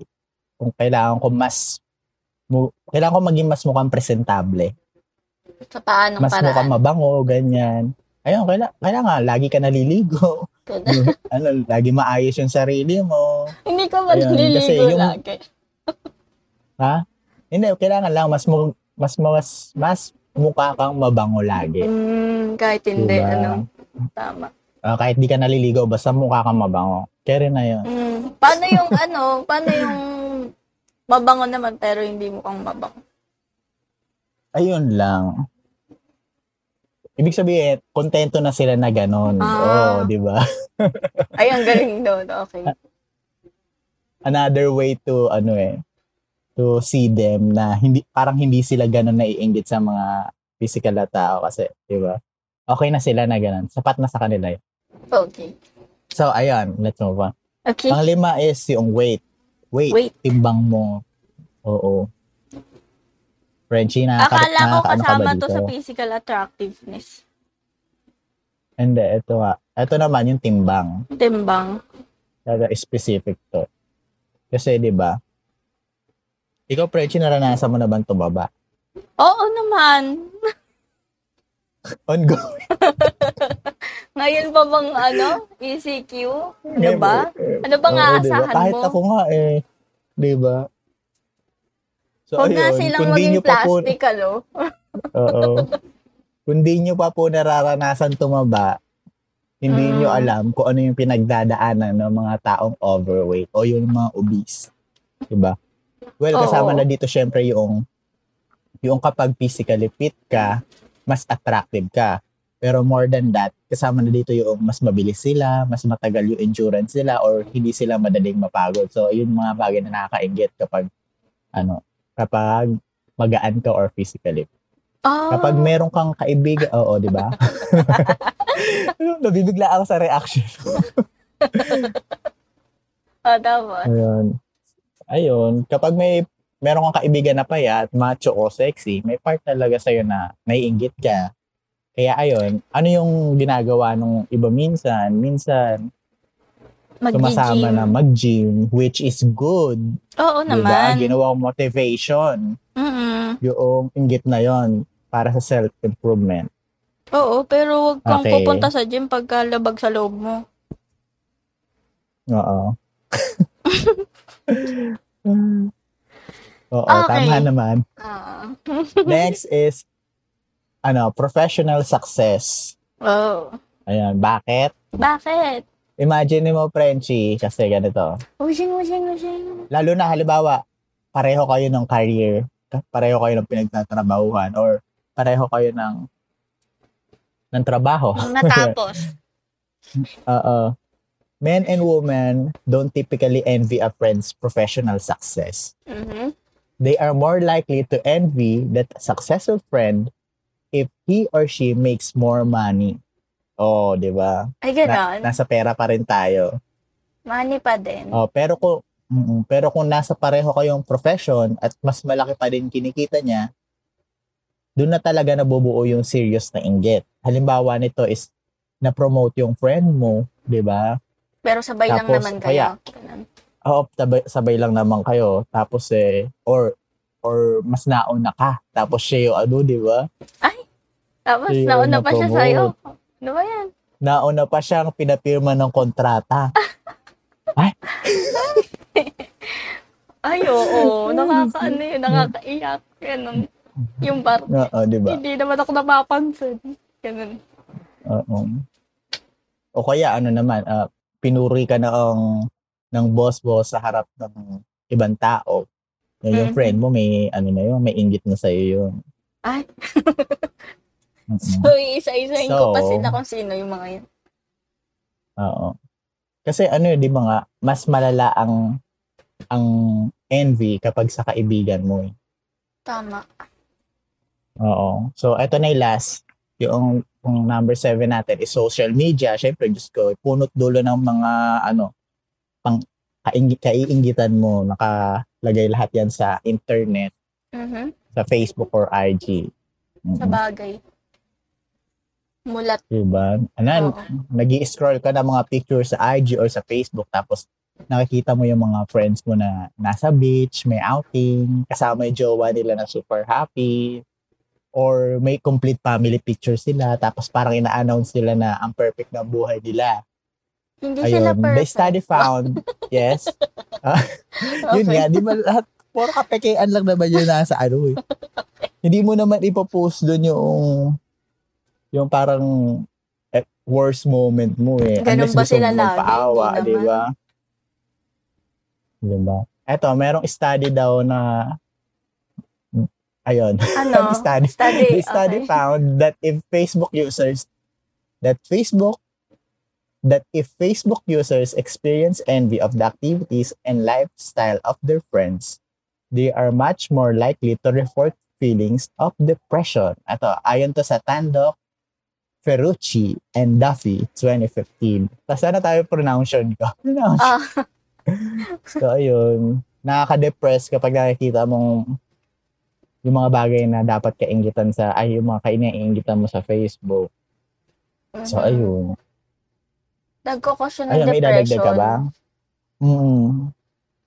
S1: kung kailangan ko mas mu, kailangan ko maging mas mukhang presentable.
S2: Sa paanong
S1: Mas
S2: paraan?
S1: mukhang mabango, ganyan. Ayun, kailangan, kailangan lagi ka naliligo. (laughs) Ano, lagi maayos yung sarili mo.
S2: Hindi ka ba
S1: Ayun,
S2: naliligo
S1: kasi yung-
S2: lagi? (laughs)
S1: Ha? Hindi, kailangan lang mas mas mas mas mukha kang mabango lagi.
S2: Mm, kahit hindi,
S1: Diba?
S2: ano. Tama.
S1: Ah, kahit di ka naliligo, basta mukha kang mabango. Rin na yun.
S2: Mm, paano yung ano, paano yung mabango naman pero hindi mo kang mabango?
S1: Ayun lang. Ibig sabihin, kontento na sila na ganun.
S2: Ah.
S1: Oo, di ba? (laughs)
S2: Ay, ang galing doon. Okay.
S1: Another way to, ano eh, to see them na hindi, parang hindi sila ganun naiinggit sa mga physical na tao kasi, di ba? Okay na sila na ganun. Sapat na sa kanila yun.
S2: Okay.
S1: So, ayun, let's move on.
S2: Okay.
S1: Ang lima is yung weight. Weight,
S2: Weight.
S1: timbang mo. Oo. Frenchie, nakaka-
S2: Akala ko kasama to
S1: dito?
S2: sa physical attractiveness.
S1: Hindi, ito nga. Ito naman yung timbang.
S2: Timbang.
S1: Kaya specific to. Kasi, di ba, ikaw, Frenchie, naranasan mo na bang tumaba?
S2: Oo naman.
S1: Ongoing. (laughs)
S2: Ngayon pa bang ano? ECQ? Ano ba? Ano bang
S1: Oo,
S2: aasahan
S1: diba? Kahit
S2: mo?
S1: ako nga eh. Di ba? So,
S2: Huwag na
S1: ayun,
S2: silang
S1: kung di
S2: maging
S1: pa po,
S2: plastic, ano?
S1: oo. kung di nyo pa po nararanasan tumaba, hindi
S2: Mm.
S1: nyo alam kung ano yung pinagdadaanan ng mga taong overweight o yung mga obese. Diba? Well,
S2: Oo.
S1: kasama na dito syempre yung yung kapag physically fit ka, mas attractive ka. Pero more than that, kasama na dito yung mas mabilis sila, mas matagal yung endurance nila, or hindi sila madaling mapagod. So, yun mga bagay na nakakaingit kapag, ano, kapag magaan ka or physically.
S2: Oh,
S1: Kapag meron kang kaibigan, oo, di ba? (laughs) Nabibigla ako sa reaction. (laughs)
S2: oh, dapat.
S1: Ayun. Ayun, kapag may meron kang kaibigan na payat, macho o sexy, may part talaga sa'yo na naiinggit ka. Kaya ayun, ano yung ginagawa nung iba minsan? Minsan, sumasama na mag-gym, which is good.
S2: Oo
S1: Diba?
S2: naman.
S1: Ginawang motivation.
S2: Mm-mm.
S1: Yung inggit na yon para sa self-improvement.
S2: Oo, pero huwag kang
S1: Okay.
S2: pupunta sa gym pagka labag sa loob mo.
S1: Oo. (laughs) Oo,
S2: Okay.
S1: tama naman.
S2: Ah.
S1: Next is, ano, professional success.
S2: Oh.
S1: Ayan, bakit?
S2: Bakit?
S1: Imagine mo, Frenchie, kasi ganito.
S2: Ushing, ushing, ushing.
S1: Lalo na, halimbawa, pareho kayo ng career, pareho kayo ng pinagtatrabahuhan, or pareho kayo ng ng trabaho.
S2: Natapos. (laughs)
S1: Oo. Men and women don't typically envy a friend's professional success.
S2: Mhm.
S1: They are more likely to envy that successful friend if he or she makes more money. Oh, di ba?
S2: Ay,
S1: Na,
S2: ganon.
S1: nasa pera pa rin tayo.
S2: Money pa din.
S1: Oh, pero kung mm, pero kung nasa pareho kayong profession at mas malaki pa din kinikita niya, doon na talaga nabubuo yung serious na inggit. Halimbawa nito is na-promote yung friend mo, 'di ba?
S2: Pero sabay lang
S1: Tapos,
S2: naman
S1: kaya-
S2: kayo. Ganon.
S1: Oo, sabay, sabay lang naman kayo. Tapos eh or or mas nauna ka. Tapos siya yung ano, 'di ba?
S2: Tapos
S1: Ayun,
S2: nauna pa siya
S1: na-promote.
S2: sa'yo. Ano ba yan?
S1: Nauna pa siyang pinapirma ng kontrata. (laughs) (laughs)
S2: Ay, oo. Nakakaano yun. Nakakaiyak. Ganon. Yung bar.
S1: Oo, 'di ba?
S2: Hindi naman ako napapansin. Ganon.
S1: Oo. O kaya ano naman, ah, pinuri ka ng ng boss-boss sa harap ng ibang tao. Yung,
S2: Mhm.
S1: friend mo may ano na yun, may inggit na sa yun.
S2: Ay. (laughs)
S1: Mm-mm.
S2: So, isa-isahin ko pa
S1: So-
S2: sila kung sino yung mga yun.
S1: Oo. Kasi ano yun, di ba nga, mas malala ang ang envy kapag sa kaibigan mo. eh.
S2: Tama.
S1: Oo. So, eto na yung last. Yung, yung number seven natin is social media. Siyempre, Diyos ko, punot dulo ng mga, ano, pang, kaingi, kaiingitan mo, nakalagay lahat yan sa internet,
S2: Mhm.
S1: sa Facebook or IG.
S2: Sa bagay. Mulat.
S1: Diba?
S2: Oo.
S1: nag scroll ka ng mga pictures sa IG or sa Facebook tapos nakikita mo yung mga friends mo na nasa beach, may outing, kasama yung jowa nila na super happy, or may complete family picture sila tapos parang ina-announce nila na ang perfect na buhay nila.
S2: Hindi sila
S1: Ayun, the
S2: perfect.
S1: study found, (laughs) yes, Ah, (laughs) yun
S2: Okay.
S1: nga, di ba lahat, puro kapekean lang naman yun nasa ano eh. (laughs) Hindi mo naman ipopost doon yung, yung parang eh, worst moment mo eh.
S2: Ganun
S1: Unless
S2: ba sila lagi? Hindi
S1: di ba? Di ba? Eto, merong study daw na, ayun,
S2: Ano? (laughs)
S1: study,
S2: Study.
S1: the study
S2: okay.
S1: found that if Facebook users that Facebook that if Facebook users experience envy of the activities and lifestyle of their friends, they are much more likely to report feelings of depression. Ito, ayon to sa Tandok, Ferrucci, and Duffy, 2015. Tapos ano tayo pronounce yun ko? (laughs) Pronounce.
S2: Ah,
S1: So, ayun. Nakaka-depress kapag nakikita mong yung mga bagay na dapat kaingitan sa, ay, yung mga kainiingitan mo sa Facebook. So,
S2: mhm.
S1: ayun.
S2: Nagko-cause ng
S1: Ayun, may
S2: depression.
S1: dadagdag ka ba? Mm.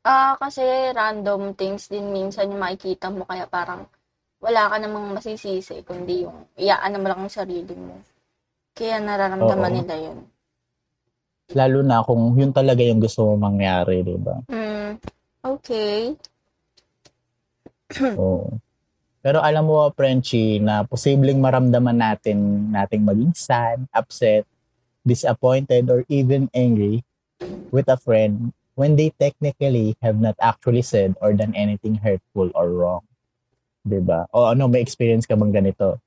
S2: Ah, kasi random things din minsan yung makikita mo kaya parang wala ka namang masisisi kundi yung iyaan mo lang ang sarili mo. Kaya nararamdaman
S1: Oo.
S2: nila yun.
S1: Lalo na kung yun talaga yung gusto mo mangyari, di ba?
S2: Hmm, okay. (clears throat)
S1: Oo. Pero alam mo, Frenchie, na posibleng maramdaman natin nating maging sad, upset, disappointed, or even angry with a friend when they technically have not actually said or done anything hurtful or wrong. 'Di ba? O ano, may experience ka bang ganito?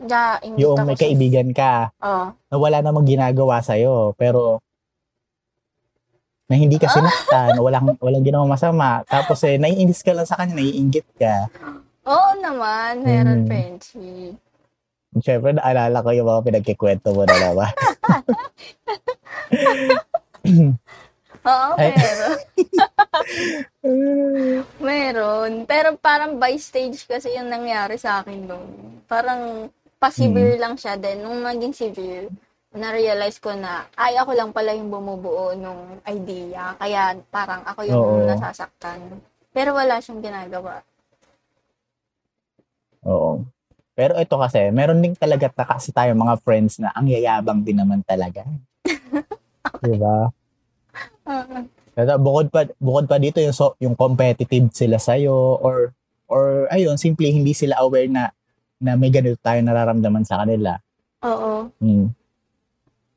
S2: Ingit
S1: Yung may kaibigan ka
S2: Oh.
S1: na wala namang ginagawa sa'yo, pero na hindi ka sinaktan, walang, walang ginawa masama, tapos eh, naiinis ka lang sa kanya, naiinggit ka.
S2: Oo naman, meron,
S1: Hmm.
S2: Frenchie.
S1: Siyempre, naalala ko yung mga pinagkikwento mo na naman. (laughs)
S2: Oo, meron. (laughs) meron. Pero parang by stage kasi yung nangyari sa akin noon. Parang pa-severe
S1: Hmm.
S2: lang siya. Then, nung maging severe, na-realize ko na, ay, ako lang pala yung bumubuo nung idea. Kaya parang ako yung
S1: Oo.
S2: nasasaktan. Pero wala siyang ginagawa.
S1: Oo. Pero ito kasi, meron din talaga ta- kasi tayo mga friends na ang yayabang din naman talaga. (laughs) Diba?
S2: Oo.
S1: Pero bukod pa bukod pa dito yung so, yung competitive sila sa or or ayun, simple hindi sila aware na na may ganito tayo nararamdaman sa kanila.
S2: Oo.
S1: Hmm.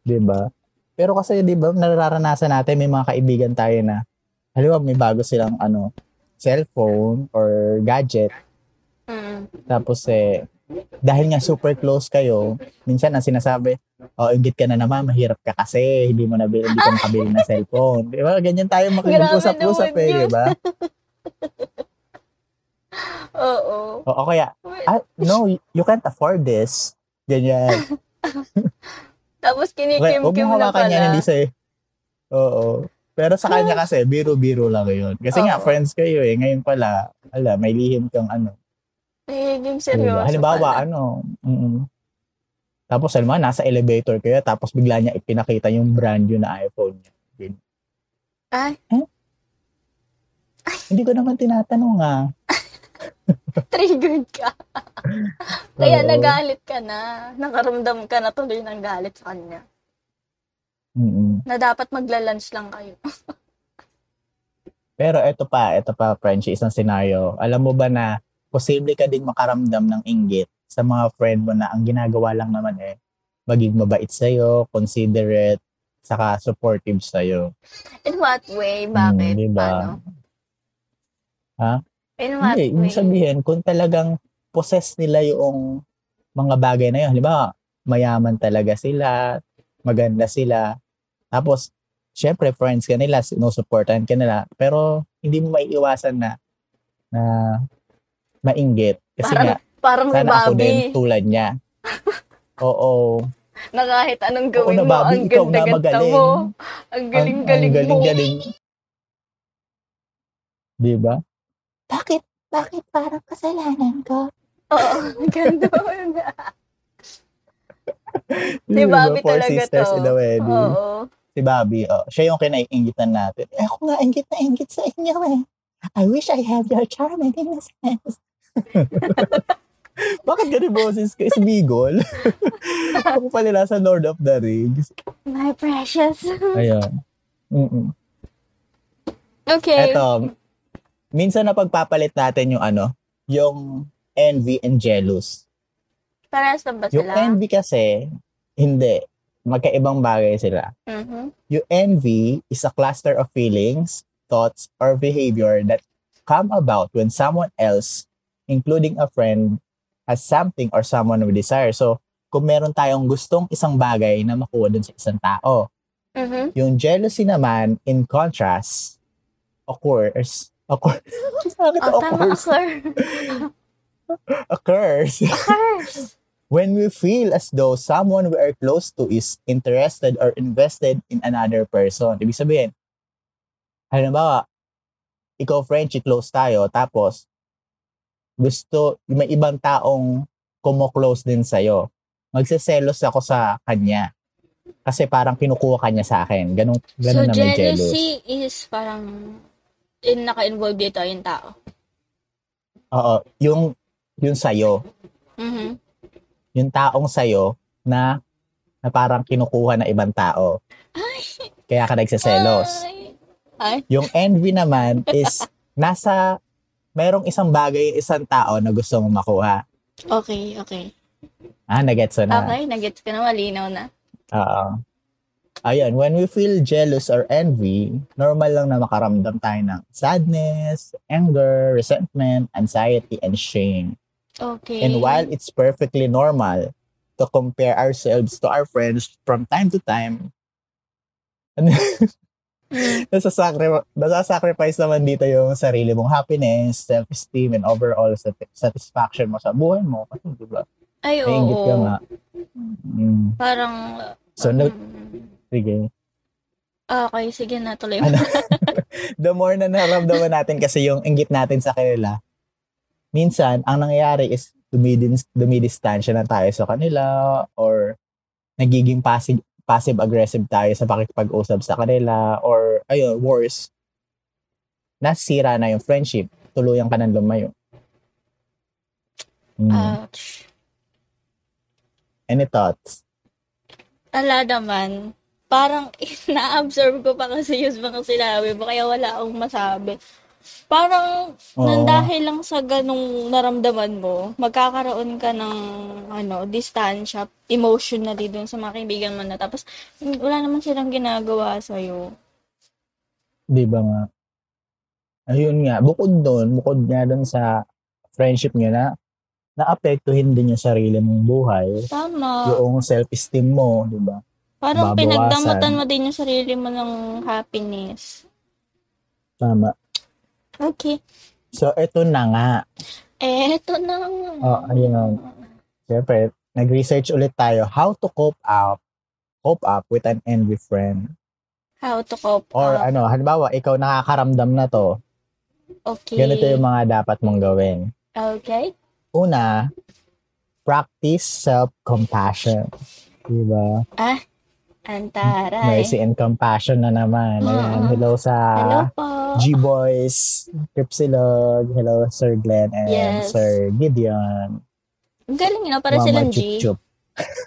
S1: 'Di ba? Pero kasi 'di ba nararanasan natin may mga kaibigan tayo na halimbawa may bago silang ano cellphone or gadget
S2: Mm.
S1: tapos eh dahil nga super close kayo, minsan ang sinasabi, oh, ingit ka na naman, mahirap ka kasi, hindi mo nabili, hindi ka makabili ng cellphone. Di ba? Ganyan tayo makikipag-usap-usap
S2: naman
S1: eh, di ba? (laughs)
S2: Oo.
S1: O, o kaya, ah, no, you can't afford this. Ganyan. (laughs)
S2: Tapos
S1: Okay,
S2: kinikim
S1: huwag mo
S2: mo na pala.
S1: hindi sa'yo. Oo. Pero sa kanya kasi, biro-biro lang yun. Kasi nga,
S2: Oo.
S1: friends kayo eh. Ngayon pala, ala, may lihim kang ano.
S2: Nagiging
S1: Diba?
S2: seryoso
S1: Halimbawa,
S2: pala.
S1: ano, mm tapos alam mo, nasa elevator kayo, tapos bigla niya ipinakita yung brand new na iPhone niya. Yun.
S2: Ay,
S1: Hindi ko naman tinatanong ah. (laughs) (laughs)
S2: triggered ka. (laughs) Kaya
S1: Oo.
S2: nagalit ka na. Nakaramdam ka na tuloy ng galit sa kanya.
S1: Mm-mm.
S2: Na dapat magla-lunch lang kayo. (laughs)
S1: Pero ito pa, ito pa, Frenchie, isang scenario. Alam mo ba na posible ka ding makaramdam ng inggit sa mga friend mo na ang ginagawa lang naman eh, maging mabait sa'yo, considerate, saka supportive sa'yo.
S2: In what way? Bakit?
S1: Hmm, diba?
S2: Paano?
S1: Ha?
S2: In what
S1: Hindi,
S2: way?
S1: sabihin, kung talagang possess nila yung mga bagay na yun, halimbawa, mayaman talaga sila, maganda sila, tapos, syempre, friends ka nila, sinusuportahan ka nila, pero hindi mo maiiwasan na na mainggit. Kasi
S2: Parang,
S1: nga,
S2: parang
S1: sana ako din
S2: Bobby.
S1: tulad niya. (laughs) Oo.
S2: na kahit anong
S1: Oo,
S2: gawin mo,
S1: nababi,
S2: ang
S1: ikaw na
S2: ganda-ganda mo. Ang galing-galing
S1: ang,
S2: mo.
S1: ang galing-galing. Di ba? Bakit? Bakit parang kasalanan ko?
S2: Oo, (laughs) ganun. (laughs) si? Bobby
S1: Four
S2: talaga
S1: sisters
S2: to.
S1: in the wedding.
S2: Oo.
S1: Si Bobby, oh, siya yung kinaiingitan natin. Eh, ako nga, ingit na ingit sa inyo eh. I wish I had your charm and innocence. (laughs) Bakit ganun boses ka? Is Bigol? Ako pa nila sa Lord of the Rings.
S2: My precious.
S1: Ayun. Mm-mm.
S2: Okay.
S1: Eto, minsan na pagpapalit natin yung ano, yung envy and jealous.
S2: Parehas lang ba
S1: Yung
S2: sila?
S1: envy kasi, hindi. Magkaibang bagay sila.
S2: Mhm.
S1: Yung envy is a cluster of feelings, thoughts, or behavior that come about when someone else, including a friend, has something or someone we desire. So, kung meron tayong gustong isang bagay na makuha dun sa isang tao,
S2: Mhm.
S1: yung jealousy naman, in contrast, occurs, occurs, (laughs) bakit
S2: Oh, tama,
S1: occurs?
S2: sir.
S1: occurs
S2: Curse.
S1: when we feel as though someone we are close to is interested or invested in another person. Ibig sabihin, halimbawa, ikaw, Frenchie, close tayo, tapos gusto, may ibang taong kumo-close din sa'yo. Magseselos ako sa kanya. Kasi parang kinukuha kanya sa akin. Ganun,
S2: So,
S1: ganun na may jealous.
S2: jealousy is parang in naka-involve dito yung tao.
S1: Oo, yung, yung sa'yo.
S2: Mhm.
S1: Yung taong sa'yo na, na parang kinukuha na ibang tao. Kaya ka nagseselos.
S2: Ay. Ay.
S1: Yung envy naman is (laughs) nasa merong isang bagay, isang tao na gusto mong makuha.
S2: Okay, okay.
S1: Ah, nagets na.
S2: Okay, nagets ko na, malinaw na.
S1: Oo. Ayun, when we feel jealous or envy, normal lang na makaramdam tayo ng sadness, anger, resentment, anxiety, and shame.
S2: Okay.
S1: And while it's perfectly normal to compare ourselves to our friends from time to time, (laughs)
S2: Mm.
S1: nasasacri- nasasacrifice naman dito yung sarili mong happiness, self-esteem, and overall sat- satisfaction mo sa buhay mo. Kasi, di ba?
S2: Ay,
S1: ka
S2: oo.
S1: nga. Mm.
S2: Parang,
S1: So, nag-
S2: mm,
S1: sige.
S2: okay, sige na, tuloy mo.
S1: Ano? (laughs) The more na naramdaman natin kasi yung inggit natin sa kanila, minsan, ang nangyayari is dumidin, dumidistansya na tayo sa kanila or nagiging passive passive-aggressive tayo sa pakikipag-usap sa kanila or, ayun, worse, nasira na yung friendship. Tuluyan ka nang lumayo. Mm.
S2: Ouch.
S1: Any thoughts?
S2: Ala naman, parang (laughs) na-absorb ko pa kasi yung mga sinabi mo, kaya wala akong masabi. Parang,
S1: Oo.
S2: nang dahil lang sa ganong naramdaman mo, magkakaroon ka ng, ano, distansya, emotionally dun sa mga kaibigan mo na. Tapos, wala naman silang ginagawa sa'yo.
S1: Di ba nga? Ayun nga, bukod doon, bukod nga doon sa friendship niya na naapektuhin din yung sarili mong buhay,
S2: Tama.
S1: yung self-esteem mo, di ba?
S2: Parang
S1: babawasan.
S2: pinagdamutan mo din yung sarili mo ng happiness.
S1: Tama.
S2: Okay.
S1: So, eto na nga.
S2: Eto na.
S1: Oh, ayun. Siyempre, nag-research ulit tayo how to cope up cope up with an envy friend.
S2: How to cope
S1: Or
S2: up.
S1: ano, halimbawa, ikaw nakakaramdam na to,
S2: Okay.
S1: ganito yung mga dapat mong gawin.
S2: Okay.
S1: Una, practice self-compassion. Diba?
S2: Antaray.
S1: Mercy and compassion na naman. Ayan,
S2: Oo.
S1: hello sa
S2: Hello po.
S1: G-Boys, Cripsilog, hello Sir Glenn and
S2: Yes.
S1: Sir Gideon.
S2: Ang galing na, para
S1: Mama
S2: silang G.
S1: Chup-Chup.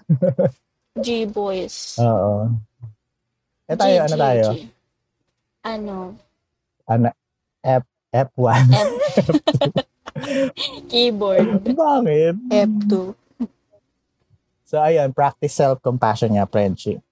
S1: (laughs)
S2: G-boys.
S1: Oo. Eh tayo,
S2: G,
S1: ano tayo?
S2: G. Ano?
S1: Ano, F, F1.
S2: F. (laughs) Keyboard.
S1: Bakit?
S2: F2.
S1: So, ayun, practice self-compassion nga, friendship.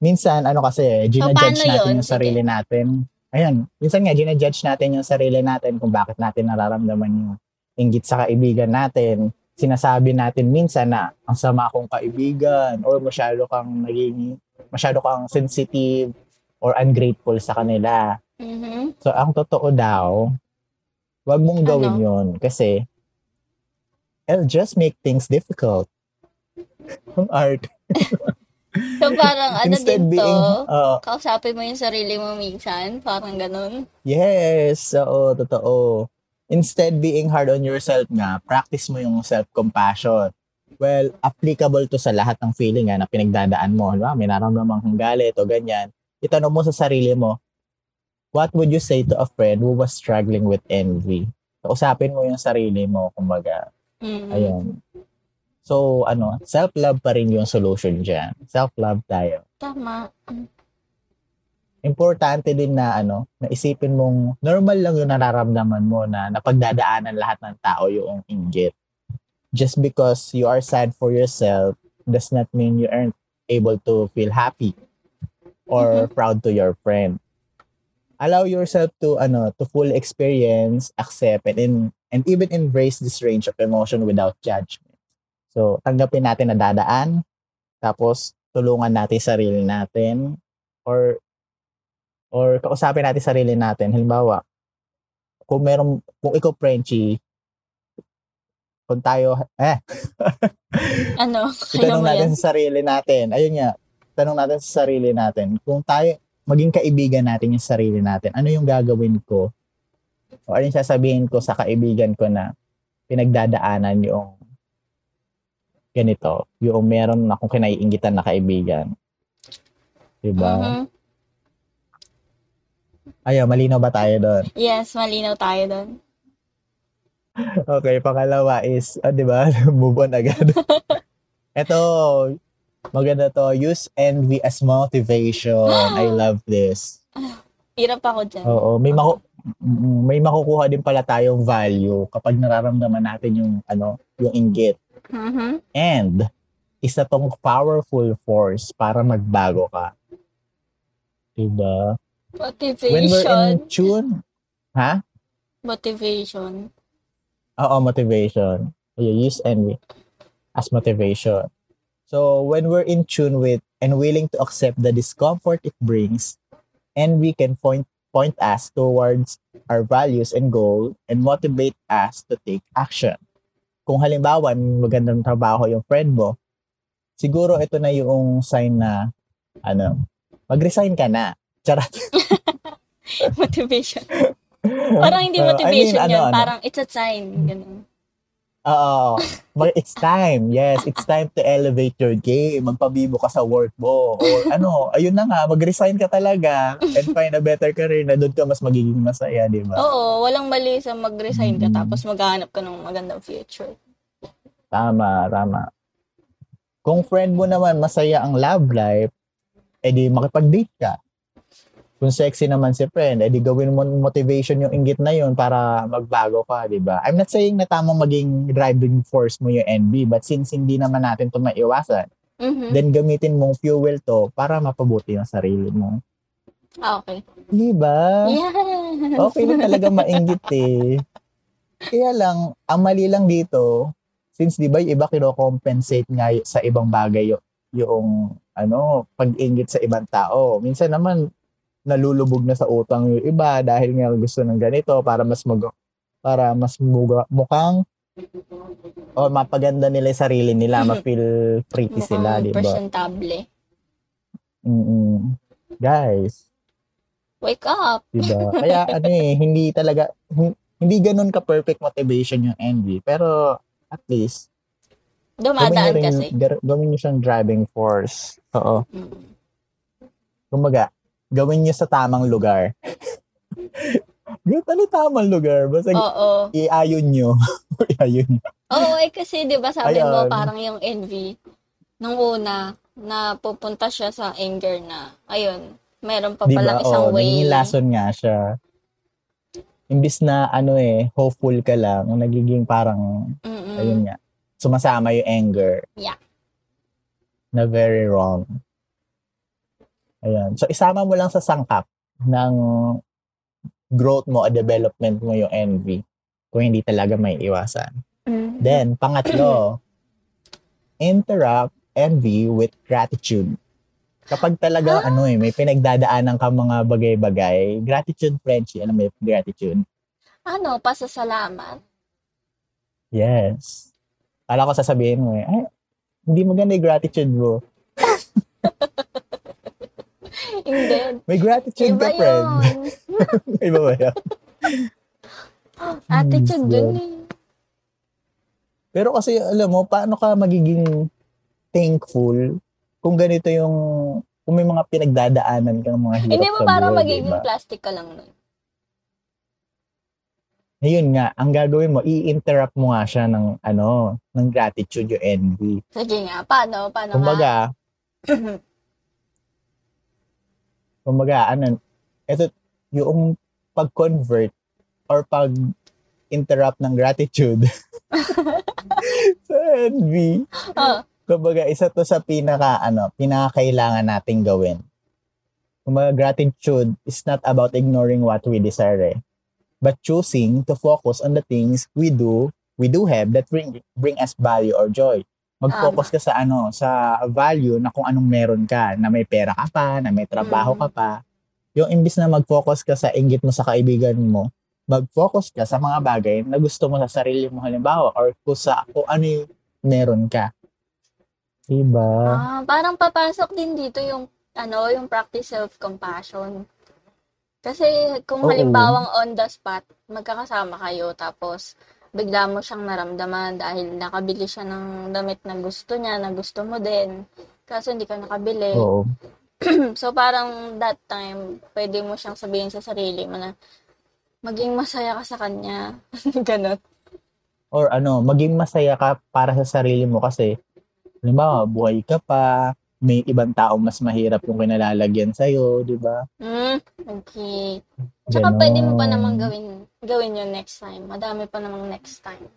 S1: Minsan, ano kasi, ginajudge natin
S2: yun?
S1: yung sarili natin. Ayan, minsan nga, ginajudge natin yung sarili natin kung bakit natin nararamdaman yung inggit sa kaibigan natin. Sinasabi natin minsan na ang sama kong kaibigan or masyado kang naging, masyado kang sensitive or ungrateful sa kanila.
S2: Mhm.
S1: So, ang totoo daw, wag mong gawin
S2: Ano?
S1: yon kasi it'll just make things difficult. Ang art. (laughs)
S2: So, parang ano
S1: Instead
S2: din to,
S1: being, oo,
S2: kausapin mo yung sarili mo minsan, parang ganun.
S1: yes, oo, totoo. Instead being hard on yourself nga, practice mo yung self-compassion. Well, applicable to sa lahat ng feeling nga na pinagdadaan mo. Diba? May nararamdaman kang galit o ganyan. Itanong mo sa sarili mo, what would you say to a friend who was struggling with envy? Kausapin mo yung sarili mo, kumbaga.
S2: Mm.
S1: Ayun. So, ano, self-love pa rin yung solution dyan. Self-love tayo.
S2: Tama.
S1: Importante din na, ano, na isipin mong normal lang yung nararamdaman mo na napagdadaanan lahat ng tao yung inggit. Just because you are sad for yourself does not mean you aren't able to feel happy or proud to your friend. Allow yourself to ano to full experience, accept and in, and even embrace this range of emotion without judgment. So, tanggapin natin na dadaan, tapos tulungan natin sarili natin or or kausapin natin sarili natin. Halimbawa, kung meron kung ikaw Frenchie, kung tayo eh (laughs)
S2: Ano? (laughs)
S1: itanong natin sa sarili natin. Ayun nga, tanong natin sa sarili natin. Kung tayo, maging kaibigan natin yung sarili natin, ano yung gagawin ko? O ano yung sasabihin ko sa kaibigan ko na pinagdadaanan yung ganito, yung meron na akong kinaiingitan na kaibigan. Diba?
S2: Mhm.
S1: Ayaw, malinaw ba tayo doon?
S2: Yes, malinaw tayo doon. (laughs)
S1: Okay, pangalawa is, ah, di ba? (laughs) Move on agad. (laughs) Ito, maganda to. Use envy as motivation. I (gasps) love this.
S2: Hirap ako dyan.
S1: Oo, may maku may makukuha din pala tayong value kapag nararamdaman natin yung ano, yung inggit.
S2: Mhm.
S1: And isa tong powerful force para magbago ka. Diba? When we're in
S2: Motivation.
S1: tune, ha?
S2: Motivation.
S1: Oo, motivation. You use envy as motivation. So, when we're in tune with and willing to accept the discomfort it brings, envy can point point us towards our values and goal and motivate us to take action. Kung halimbawa, magandang trabaho yung friend mo, siguro ito na yung sign na, ano, mag-resign ka na. Charot. (laughs)
S2: motivation. (laughs) Parang hindi
S1: Uh, I mean,
S2: motivation
S1: ano,
S2: yun.
S1: ano?
S2: Parang it's a sign. Ganun.
S1: Oo. But it's time. Yes, it's time to elevate your game. Magpabibo ka sa work mo. Or ano, ayun na nga, mag-resign ka talaga and find a better career na doon ka mas magiging masaya, di ba?
S2: Oo, walang mali sa mag-resign ka
S1: Mm.
S2: tapos maghahanap ka ng magandang future.
S1: Tama, tama. Kung friend mo naman masaya ang love life, edi makipag-date ka. Kung sexy naman si friend, edi gawin mo motivation yung inggit na yun para magbago ka, di ba? I'm not saying na tamang maging driving force mo yung NB, but since hindi naman natin ito maiwasan,
S2: Mhm.
S1: then gamitin mong fuel to para mapabuti yung sarili mo.
S2: Ah, okay.
S1: Di ba?
S2: Yeah.
S1: Okay na talaga mainggit (laughs) eh. Kaya lang, ang mali lang dito, since di ba yung iba kino-compensate nga sa ibang bagay yung, yung ano, pag-inggit sa ibang tao. Minsan naman, nalulubog na sa utang yung iba dahil nga gusto ng ganito para mas mag para mas muga, mukhang o mapaganda nila yung sarili nila,
S2: Mhm.
S1: ma-feel pretty sila,
S2: Mukhang
S1: di ba?
S2: presentable.
S1: Mm-mm. Guys,
S2: Wake up.
S1: Diba? Kaya (laughs) ano eh, hindi talaga, hin- hindi ganun ka-perfect motivation yung envy. Pero at least, gawin
S2: Dumadaan
S1: rin,
S2: kasi.
S1: gawin nyo siyang driving force. Oo.
S2: Mm.
S1: Kumbaga, gawin nyo sa tamang lugar. Ano tamang lugar? Basta
S2: Oo.
S1: iayon nyo. (laughs) iayon.
S2: Oo, eh kasi 'di ba sabi mo
S1: Ayun.
S2: parang yung envy nung una na pupunta siya sa anger na ayun, meron pa
S1: Di
S2: palang
S1: ba?
S2: isang
S1: Oo,
S2: way.
S1: naging lesson nga siya. Imbis na ano eh, hopeful ka lang, nagiging parang
S2: Mm-mm.
S1: ayun nga, sumasama yung anger.
S2: Yeah.
S1: Na very wrong. Ayan. So, isama mo lang sa sangkap ng growth mo o development mo yung envy kung hindi talaga may iwasan.
S2: Mm.
S1: Then, pangatlo, interact envy with gratitude. Kapag talaga, ano eh, may pinagdadaanan ka mga bagay-bagay, gratitude, Frenchie, alam mo yung gratitude?
S2: Ano, pasasalamat.
S1: Yes. Kala ko sasabihin mo eh, ay, hindi maganda yung gratitude mo.
S2: Hindi.
S1: May gratitude
S2: Iba
S1: ka, friend. (laughs) Iba ba yun? (gasps)
S2: Attitude
S1: Hmm,
S2: dun eh.
S1: Pero kasi, alam mo, paano ka magiging thankful kung ganito yung, kung may mga pinagdadaanan ka ng mga hirap
S2: Hindi mo parang magiging
S1: diba?
S2: plastic ka lang nun.
S1: Ngayon nga, ang gagawin mo, i-interrupt mo nga siya ng, ano, ng gratitude, yung envy.
S2: Sige nga, paano? Paano nga? (clears throat)
S1: Kumbaga, ano, ito, yung pag-convert or pag-interrupt ng gratitude (laughs) sa envy.
S2: Oh,
S1: Kumbaga, isa to sa pinaka, ano, pinakakailangan nating gawin. Kumbaga, gratitude is not about ignoring what we desire, eh, but choosing to focus on the things we do, we do have that bring, bring us value or joy. Mag-focus ka sa ano, sa value na kung anong meron ka, na may pera ka pa, na may trabaho
S2: Mm.
S1: ka pa. Yung imbis na mag-focus ka sa inggit mo sa kaibigan mo, mag-focus ka sa mga bagay na gusto mo sa sarili mo halimbawa or kung sa kung ano yung meron ka. Diba?
S2: ah, parang papasok din dito yung ano, yung practice self-compassion. Kasi kung
S1: Oo.
S2: halimbawang on the spot, magkakasama kayo tapos bigla mo siyang naramdaman dahil nakabili siya ng damit na gusto niya, na gusto mo din. Kaso hindi ka nakabili.
S1: Oo. (clears throat)
S2: So parang that time, pwede mo siyang sabihin sa sarili mo na maging masaya ka sa kanya. (laughs) Ganon.
S1: Or ano, maging masaya ka para sa sarili mo kasi halimbawa, buhay ka pa, may ibang tao mas mahirap yung kinalalagyan sa'yo, di ba?
S2: Mm, okay. Tsaka
S1: Ganon.
S2: pwede mo pa namang gawin, gawin yun next time. Madami pa namang next time.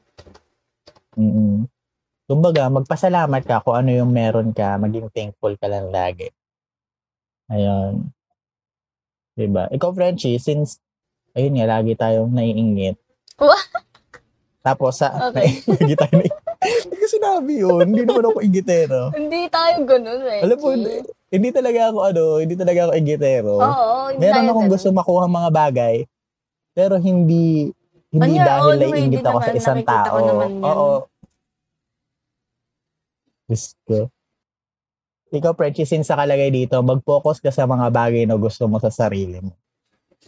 S1: mm Kumbaga, magpasalamat ka kung ano yung meron ka, maging thankful ka lang lagi. Ayun. Diba? Ikaw, Frenchie, since, ayun nga, lagi tayong naiingit. (laughs) Tapos, sa,
S2: Okay. (laughs)
S1: lagi tayo nai- (laughs) Hindi ko sinabi yun. Hindi naman ako ingitero.
S2: Hindi tayo ganun, eh.
S1: Alam mo, hindi, hindi talaga ako, ano, hindi talaga ako ingitero.
S2: Oo, hindi
S1: Meron akong
S2: ganun.
S1: gusto makuha mga bagay, pero hindi hindi
S2: your
S1: dahil naiingit ako sa isang tao. Oo. Diyos ko. Ikaw, Frenchie, since nakalagay dito, mag-focus ka sa mga bagay na gusto mo sa sarili mo.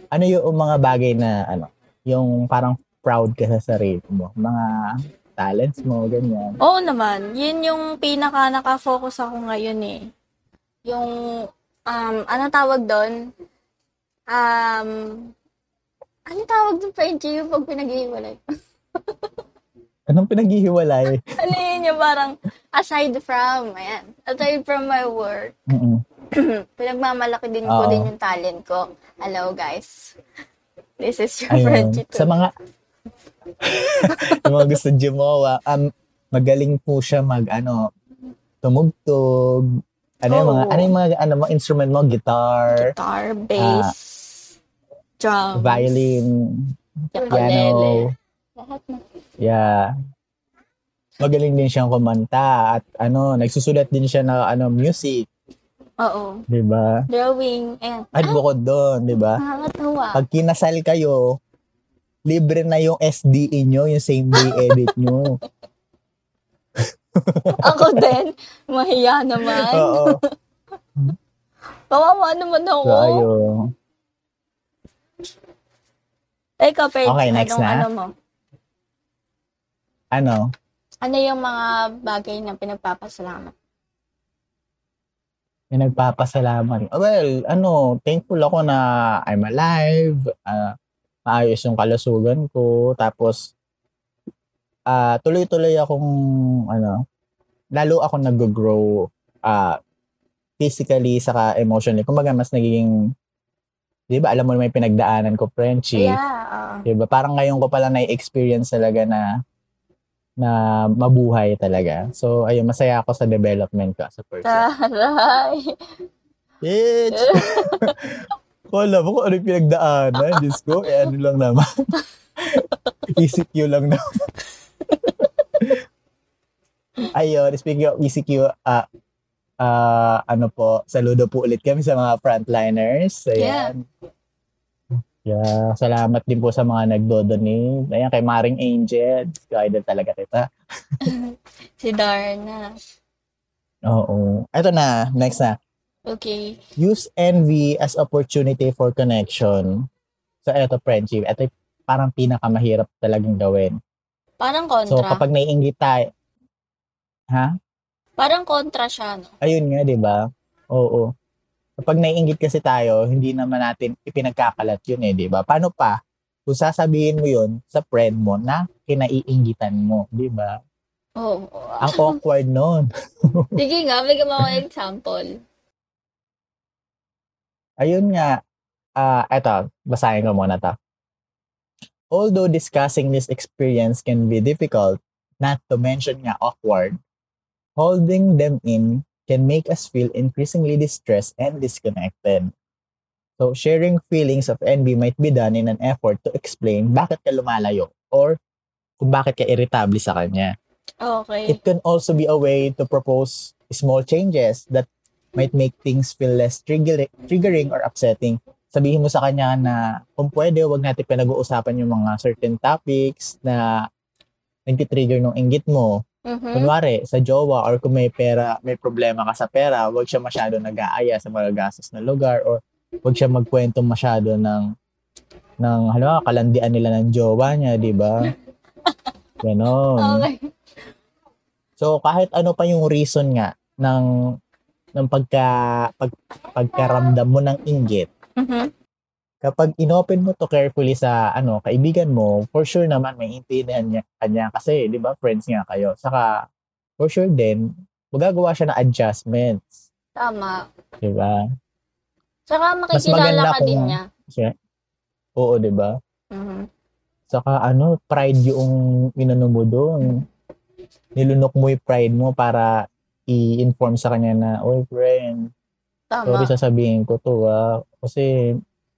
S1: Ano yung mga bagay na, ano, yung parang proud ka sa sarili mo? Mga talents mo, ganyan.
S2: Oo naman. Yun yung pinaka nakafocus ako ngayon eh. Yung, um, ano tawag doon? Um, ano tawag doon, Frenchie, yung pag pinag-iwalay? (laughs)
S1: Anong pinaghihiwalay? (laughs)
S2: ano yun yung parang, aside from, ayan, aside from my work,
S1: Mm-mm. (clears throat)
S2: pinagmamalaki din ko din yung talent ko. Hello, guys. This is your
S1: Ayun.
S2: Frenchie
S1: Sa mga (laughs) yung mga gusto Jimowa, um, magaling po siya mag ano, tumugtog. Ano yung mga ano yung mga ano mo instrument mo, guitar,
S2: Guitar, bass, drums,
S1: violin, piano.
S2: Lahat na.
S1: Yeah. Magaling din siyang kumanta at ano, nagsusulat din siya na ano music,
S2: Oo.
S1: 'di ba?
S2: Drawing, and
S1: At bukod doon, 'di ba?
S2: nakakatawa.
S1: Pag kinasal kayo, libre na yung SDE nyo, yung same day edit nyo. (laughs)
S2: Ako din, mahiya naman.
S1: Oo. (laughs)
S2: Kawawa naman ako.
S1: So, ayun.
S2: Ikaw, Perch,
S1: Okay, next
S2: anong
S1: na.
S2: ano mo?
S1: Ano?
S2: Ano yung mga bagay na pinagpapasalamat?
S1: Yung nagpapasalamat. Well, ano, thankful ako na I'm alive, ah, maayos yung kalusugan ko, tapos ah tuloy-tuloy akong, ano, lalo ako nag-grow ah physically saka emotionally. Kumbaga, mas nagiging, di ba, alam mo may pinagdaanan ko, Frenchie.
S2: Yeah.
S1: Di ba? Parang ngayon ko pala na-experience talaga na na mabuhay talaga. So, ayun, masaya ako sa development ko as a person.
S2: Taray.
S1: Bitch! (laughs) Wala mo kung ano yung pinagdaanan. Diyos ko, eh ano lang naman. (laughs) ECQ lang naman. (laughs) Ayun, speaking of ECQ, ah, ah, ano po, saludo po ulit kami sa mga frontliners. Ayan. Yeah, salamat din po sa mga nagdo-donate. Ayan, kay Maring Angel. Guided talaga kita. (laughs)
S2: Si Darna.
S1: Oo. Ito na, next na.
S2: Okay.
S1: Use envy as opportunity for connection. So, eto, friendship. Ito parang pinakamahirap talagang gawin.
S2: Parang kontra.
S1: So, kapag naiingit tayo, ha?
S2: Parang kontra siya, no?
S1: Ayun nga, di ba? Oo. Kapag naiingit kasi tayo, hindi naman natin ipinagkakalat yun eh, di ba? Paano pa? Kung sasabihin mo yun sa friend mo na kinaiingitan mo, di ba?
S2: Oo.
S1: Ang awkward nun. (laughs)
S2: Sige nga, bigyan mo ako example.
S1: Ayun nga, ah eto, basahin ko muna to. Although discussing this experience can be difficult, not to mention nga awkward, holding them in can make us feel increasingly distressed and disconnected. So, sharing feelings of envy might be done in an effort to explain bakit ka lumalayo or kung bakit ka irritable sa kanya.
S2: Okay.
S1: It can also be a way to propose small changes that might make things feel less trigger- triggering or upsetting. Sabihin mo sa kanya na kung pwede, wag natin pinag-uusapan yung mga certain topics na nagtitrigger ng inggit mo.
S2: Mhm.
S1: Kunwari, sa jowa or kung may pera, may problema ka sa pera, wag siya masyado nag-aaya sa mga gastos na lugar or wag siya magkwento masyado ng ng halimbawa kalandian nila ng jowa niya, di ba? (laughs) Ganon.
S2: Okay.
S1: So kahit ano pa yung reason nga ng ng pagka pag, pagkaramdam mo ng inggit,
S2: Mhm.
S1: Kapag inopen mo to carefully sa ano kaibigan mo, for sure naman may intindihan niya kanya kasi 'di ba friends nga kayo. Saka for sure din magagawa siya ng adjustments,
S2: Tama.
S1: 'di ba?
S2: Saka makikilala ka din niya.
S1: Kasi oo, 'di ba?
S2: Mhm.
S1: Saka ano, pride yung inano mo doon. Nilunok mo yung pride mo para i-inform sa kanya na, oy friend,
S2: Tama.
S1: Sorry sasabihin ko to ah. Kasi,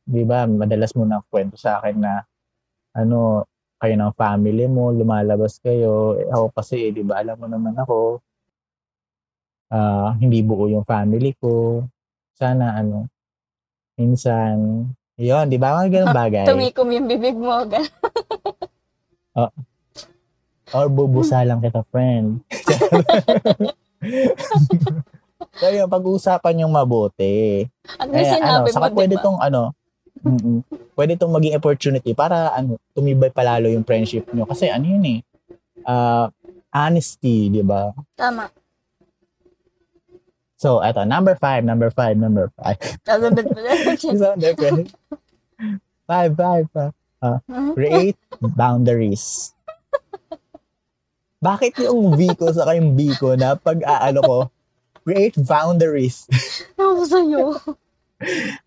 S1: di ba, madalas mo na kwento sa akin na, ano, kayo ng family mo, lumalabas kayo. Eh, ako kasi, di ba, alam mo naman ako, ah, hindi buo yung family ko. Sana, ano, minsan, yun, di ba, mga ganun bagay.
S2: Tumikom yung bibig mo. gan- (laughs)
S1: Or bubusa lang kita, friend. (laughs) so, yun, pag-uusapan yung mabuti.
S2: Least
S1: Eh, ano,
S2: sinabi
S1: saka
S2: mo,
S1: pwede
S2: diba?
S1: tong ano, mm pwede tong maging opportunity para ano, tumibay palalo yung friendship nyo. Kasi ano yun eh, ah, honesty, di ba?
S2: Tama.
S1: So, eto, number five, number five, number five. Sound different. (laughs) five, five, five.
S2: Mhm.
S1: Create boundaries. Bakit yung V ko sa yung B ko na pag aano ko, create boundaries.
S2: Ako sa'yo. (laughs)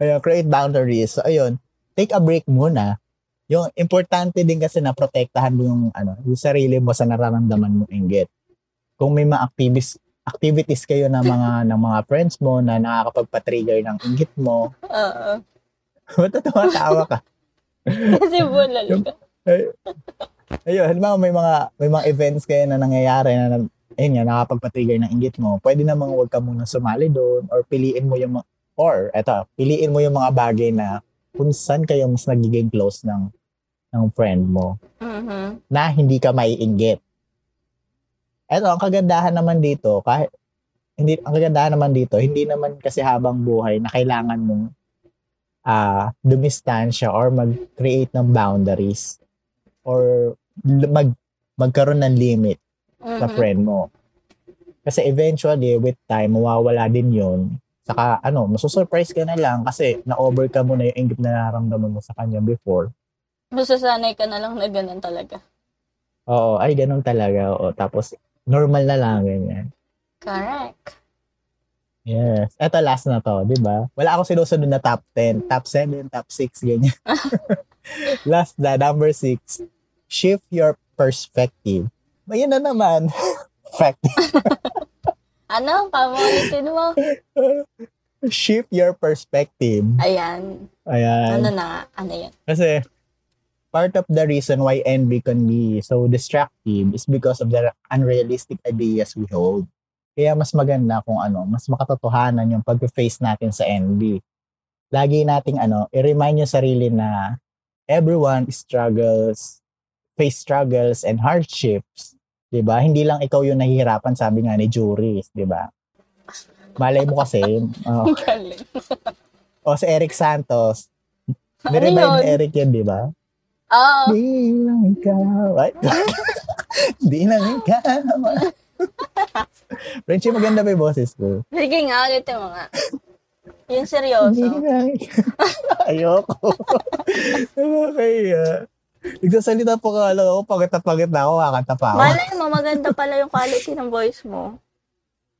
S1: Ayun, create boundaries. So, ayun, take a break muna. Yung importante din kasi na protektahan mo yung, ano, yung sarili mo sa nararamdaman mo inggit. Kung may mga activities, activities kayo ng mga (laughs) ng mga friends mo na nakakapagpa-trigger ng inggit mo,
S2: Oo. (laughs)
S1: ba't tumatawa ka?
S2: Kasi bulalo ka.
S1: Ayun, halimbawa may mga may mga events kayo na nangyayari na ayun nga, nakakapagpa-trigger ng inggit mo, pwede namang huwag ka muna sumali doon or piliin mo yung or eto, piliin mo yung mga bagay na kung saan kayo mas nagiging close ng ng friend mo
S2: Mhm.
S1: na hindi ka maiinggit. Eto, ang kagandahan naman dito, kahit hindi ang kagandahan naman dito, hindi naman kasi habang buhay na kailangan mong ah dumistansya or mag-create ng boundaries or mag magkaroon ng limit sa
S2: Mhm.
S1: friend mo. Kasi eventually, with time, mawawala din yun. Saka, ano, masusurprise ka na lang kasi na-overcome mo na yung inggit na nararamdaman mo sa kanya before.
S2: Masasanay ka na lang na ganun talaga.
S1: Oo, ay, ganun talaga. Oo, tapos, normal na lang, ganyan.
S2: Correct.
S1: Yes. Eto, last na to, di ba? Wala ako sinusunod na top 10, top 7, top 6, ganyan. (laughs) last na, number 6. Shift your perspective. Ayun na naman. (laughs) Fact. (laughs)
S2: Ano? Pamulitin mo?
S1: Shift your perspective.
S2: Ayan.
S1: Ayan.
S2: Ano na? Ano yan?
S1: Kasi part of the reason why envy can be so destructive is because of the unrealistic ideas we hold. Kaya mas maganda kung ano, mas makatotohanan yung pag-face natin sa envy. Lagi nating ano, i-remind yung sarili na everyone struggles, face struggles and hardships. 'Di ba? Hindi lang ikaw yung nahihirapan, sabi nga ni Juris, 'di ba? Malay mo kasi. (laughs) Oh. O si Eric Santos.
S2: Ano yun?
S1: ni Eric yun, di ba?
S2: Oo.
S1: Di lang ikaw. Ay. (laughs) Di lang ikaw. Frenchie, maganda ba yung boses ko?
S2: Sige nga, ulitin mo nga. Yung
S1: Di
S2: seryoso. (laughs)
S1: Ayoko. Nakakaya. Nagsasalita po ka lang ako, pagit na pagit na ako, kakanta pa ako.
S2: Malay mo, maganda pala yung quality ng voice mo.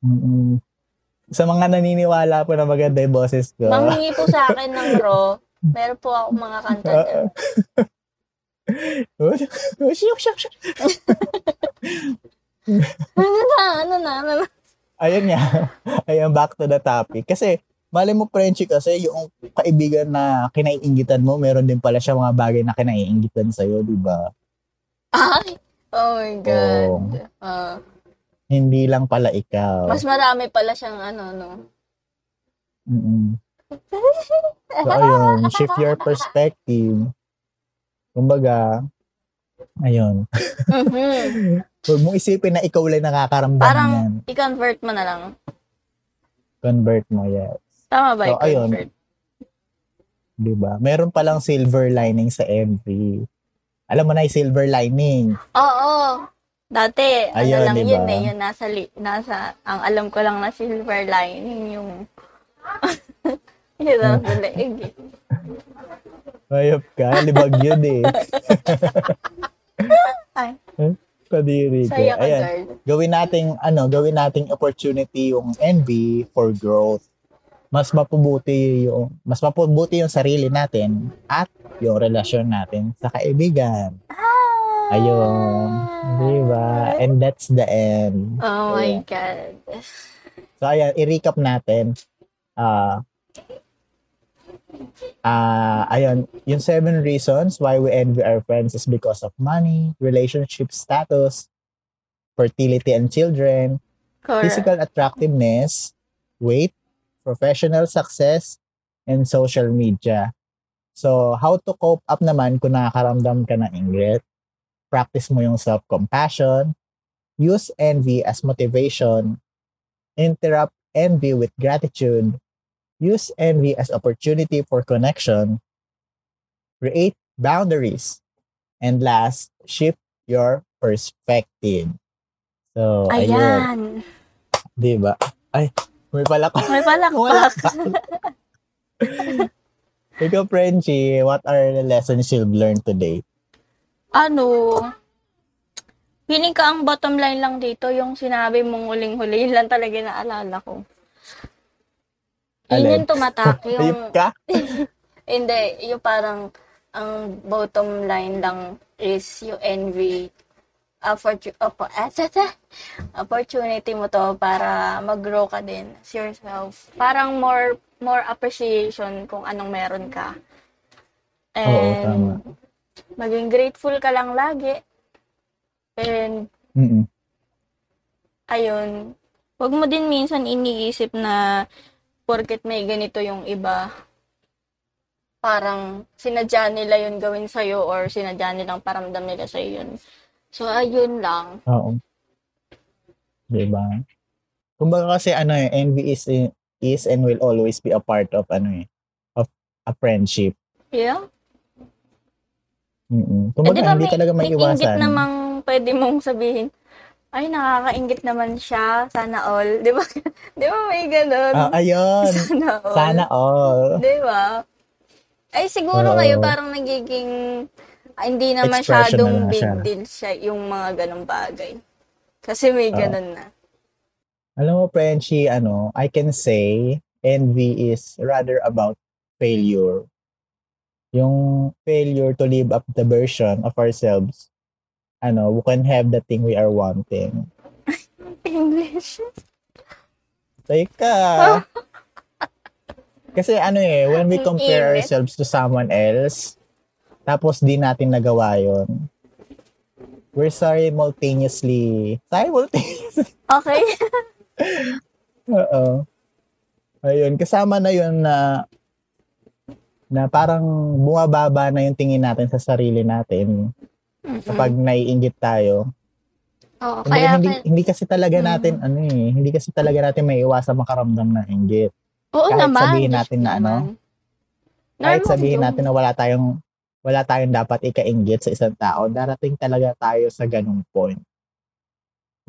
S1: Mm-mm. Sa mga naniniwala po na maganda yung boses ko.
S2: Manghingi po sa akin ng raw. Meron po ako mga kanta dyan.
S1: Oh, shuk, shuk, shuk.
S2: Ano na, ano na, ano na.
S1: Ayun nga. Ayun, back to the topic. Kasi, mali mo, Frenchie, kasi yung kaibigan na kinaiingitan mo, meron din pala siya mga bagay na kinaiingitan sa'yo, di ba?
S2: Ay! Oh my God. Ah,
S1: Hindi lang pala ikaw.
S2: mas marami pala siyang ano, no?
S1: Mm-mm. So, ayun, shift your perspective. Kumbaga, ayun.
S2: Mhm. (laughs)
S1: Huwag mong isipin na ikaw lang nakakaramdam
S2: Parang-
S1: yan.
S2: I-convert mo na lang.
S1: Convert mo, yes.
S2: Tama ba
S1: So, ayun.
S2: i-convert?
S1: Di ba? Meron palang silver lining sa MV. Alam mo na yung silver lining.
S2: Oo. Dati, ano
S1: Ayun,
S2: lang
S1: di
S2: yun eh, yun nasa, li- nasa, ang alam ko lang na silver lining yung, (laughs) yun ang sa leeg eh.
S1: Ayop ka, libag yun eh. (laughs)
S2: Ay,
S1: Kadiri ko.
S2: saya ka,
S1: Ayan,
S2: girl.
S1: gawin nating, ano, gawin nating opportunity yung MV for growth. Mas mapabuti yung, mas mapabuti yung sarili natin at yung relasyon natin sa kaibigan. Ayun. Di ba? And that's the end.
S2: Oh my
S1: Ayun.
S2: God.
S1: So, ayan, i-recap natin. Ah, ah, ayun, yung seven reasons why we envy our friends is because of money, relationship status, fertility and children,
S2: Correct.
S1: physical attractiveness, weight, professional success, and social media. So, how to cope up naman kung nakakaramdam ka ng ingrit? Practice mo yung self-compassion. Use envy as motivation. Interrupt envy with gratitude. Use envy as opportunity for connection. Create boundaries. And last, shift your perspective. So, ayun.
S2: Ayan.
S1: Di ba? Ay, may palak.
S2: May palakpak. (laughs)
S1: Ikaw, Frenchie, what are the lessons you've learned today?
S2: ano, feeling ka ang bottom line lang dito, yung sinabi mong huling-huli, yun lang talaga naalala ko. Yun
S1: Alin?
S2: yung tumatak, (laughs) yung,
S1: ka? (laughs)
S2: hindi, yung parang, ang bottom line lang is yung envy, opportu- opo, tata, opportunity mo to para mag-grow ka din as yourself. Parang more more appreciation kung anong meron ka.
S1: Oo, tama.
S2: maging grateful ka lang lagi. And
S1: Mm-mm.
S2: ayun, wag mo din minsan iniisip na porket may ganito yung iba, parang sinadya nila yun gawin sa'yo or sinadya nilang paramdam nila sa'yo yun. So, ayun lang.
S1: Oo. Diba? Kumbaga kasi ano eh, envy is, is and will always be a part of ano eh, of a friendship.
S2: Yeah?
S1: Mm-mm.
S2: Eh,
S1: Kumbaga,
S2: di ba
S1: hindi
S2: may,
S1: talaga
S2: may
S1: may iwasan.
S2: namang pwede mong sabihin, ay, nakakaingit naman siya, sana all. Di ba? (laughs) Di ba may ganun?
S1: Ah, ayun. (laughs)
S2: sana all.
S1: Sana all.
S2: Di ba? Ay, siguro
S1: Oo.
S2: ngayon parang nagiging ah, hindi na masyadong
S1: na
S2: big
S1: siya.
S2: deal siya yung mga ganong bagay. Kasi may
S1: Oo.
S2: ganun na.
S1: Alam mo, Frenchie, ano, I can say envy is rather about failure. Yung failure to live up the version of ourselves, ano, we can have the thing we are wanting. (laughs)
S2: English.
S1: Teka. (laughs) Kasi ano eh, when we compare ourselves to someone else, tapos di natin nagawa yun, we're simultaneously, simultaneously, (laughs)
S2: Okay.
S1: oo. Ayun, kasama na yun na na parang bumababa na yung tingin natin sa sarili natin kapag naiinggit tayo.
S2: Oo,
S1: Kumbaga,
S2: kaya,
S1: hindi, hindi kasi talaga
S2: Mm.
S1: natin, ano eh, hindi kasi talaga natin may iwasan makaramdam ng inggit.
S2: oo
S1: kahit
S2: naman.
S1: sabihin natin na ano,
S2: naman.
S1: Kahit
S2: Normal
S1: sabihin natin na wala tayong, wala tayong dapat ikainggit sa isang tao, darating talaga tayo sa ganung point.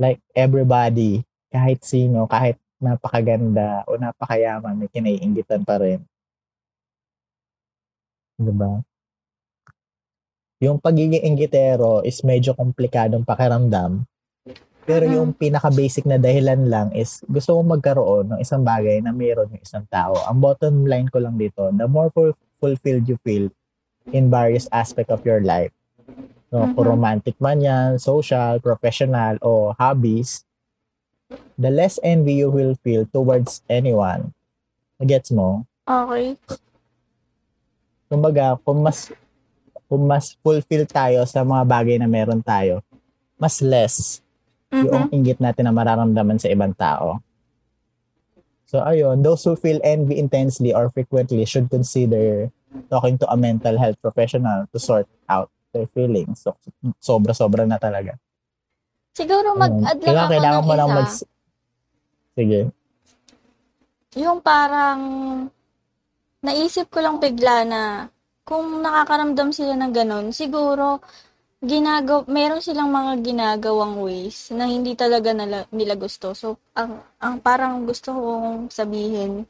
S1: Like, everybody, kahit sino, kahit napakaganda o napakayaman, may kinaiinggitan pa rin. Diba? Yung pagiging inggitero is medyo komplikadong pakiramdam. Pero
S2: Mhm.
S1: yung pinaka-basic na dahilan lang is gusto mo magkaroon ng isang bagay na mayroon yung isang tao. Ang bottom line ko lang dito, the more ful- fulfilled you feel in various aspect of your life. So, kung
S2: Mhm.
S1: romantic man yan, social, professional, o hobbies, the less envy you will feel towards anyone. Gets mo?
S2: Okay.
S1: Kumbaga, kung mas kung mas fulfill tayo sa mga bagay na meron tayo, mas less yung
S2: Mhm.
S1: inggit natin na mararamdaman sa ibang tao. So ayun, those who feel envy intensely or frequently should consider talking to a mental health professional to sort out their feelings. So, sobra-sobra na talaga.
S2: Siguro mag-add lang ako
S1: kailangan
S2: ng
S1: mo lang mag... Sige.
S2: Yung parang naisip ko lang bigla na kung nakakaramdam sila ng ganun, siguro ginagaw meron silang mga ginagawang ways na hindi talaga nila, nila gusto. So, ang, ang parang gusto kong sabihin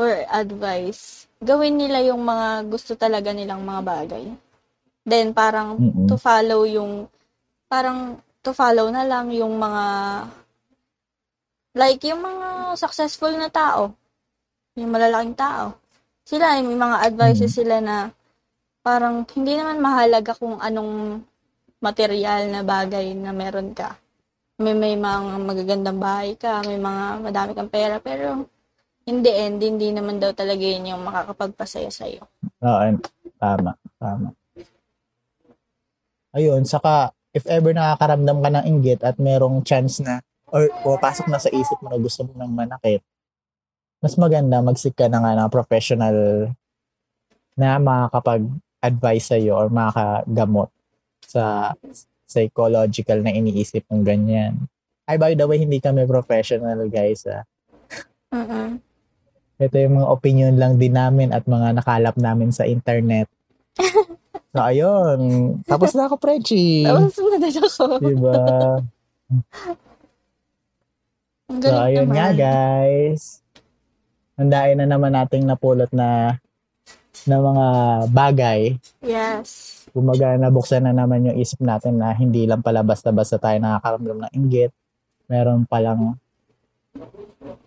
S2: or advice, gawin nila yung mga gusto talaga nilang mga bagay. Then, parang
S1: Mm-mm.
S2: to follow yung, parang to follow na lang yung mga, like yung mga successful na tao, yung malalaking tao. Sila, may mga advices sila na parang hindi naman mahalaga kung anong material na bagay na meron ka. May, may mga magagandang bahay ka, may mga madami kang pera, pero in the end, hindi naman daw talaga yun yung makakapagpasaya sa'yo.
S1: Oo, tama, tama. Ayun, saka if ever nakakaramdam ka ng inggit at merong chance na or pumapasok na sa isip mo na gusto mo ng manakit, mas maganda magsik ka na nga ng professional na makakapag-advise sa'yo or makakagamot sa psychological na iniisip ng ganyan. Ay, by the way, hindi kami professional, guys. Ah.
S2: Mm-mm.
S1: Ito yung mga opinion lang din namin at mga nakalap namin sa internet. (laughs) So, ayun. Tapos na ako, Prechi.
S2: Tapos na din ako.
S1: Diba?
S2: Ang
S1: So, ayun nga,
S2: naman.
S1: guys. Handain na naman nating napulot na na mga bagay.
S2: Yes.
S1: Kumaga, nabuksan na naman yung isip natin na hindi lang pala basta-basta tayo nakakaramdam ng inggit. Meron palang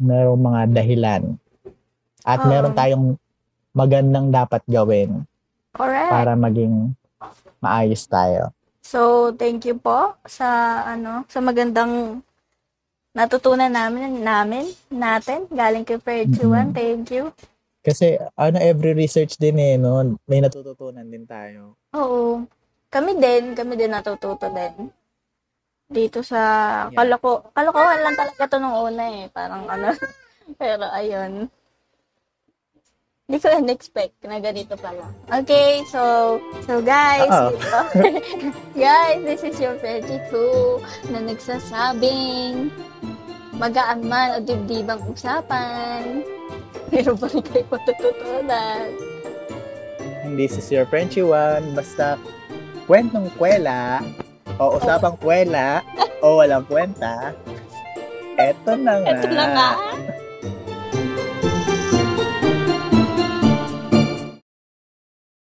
S1: merong mga dahilan. At
S2: Oo.
S1: meron tayong magandang dapat gawin
S2: Correct.
S1: para maging maayos tayo.
S2: So, thank you po sa ano, sa magandang natutunan namin namin natin galing kay Perchuan.
S1: Mm-mm.
S2: Thank you.
S1: Kasi ano every research din eh no, may natututunan din tayo.
S2: Oo. Kami din, kami din natututo din. Dito sa
S1: Yeah.
S2: kaloko, kalokohan lang talaga to nung una eh. Parang ano. (laughs) Pero ayun. Hindi ko in-expect na ganito pala. Okay, so, so guys,
S1: Oo. (laughs)
S2: guys, this is your Veggie 2 na nagsasabing magaan man o dibdibang usapan. Meron pa rin kayo matututunan.
S1: Hindi si Sir Frenchy One, basta kwentong kwela o usapang kwela o walang kwenta. Eto na nga.
S2: Ito na nga. (laughs)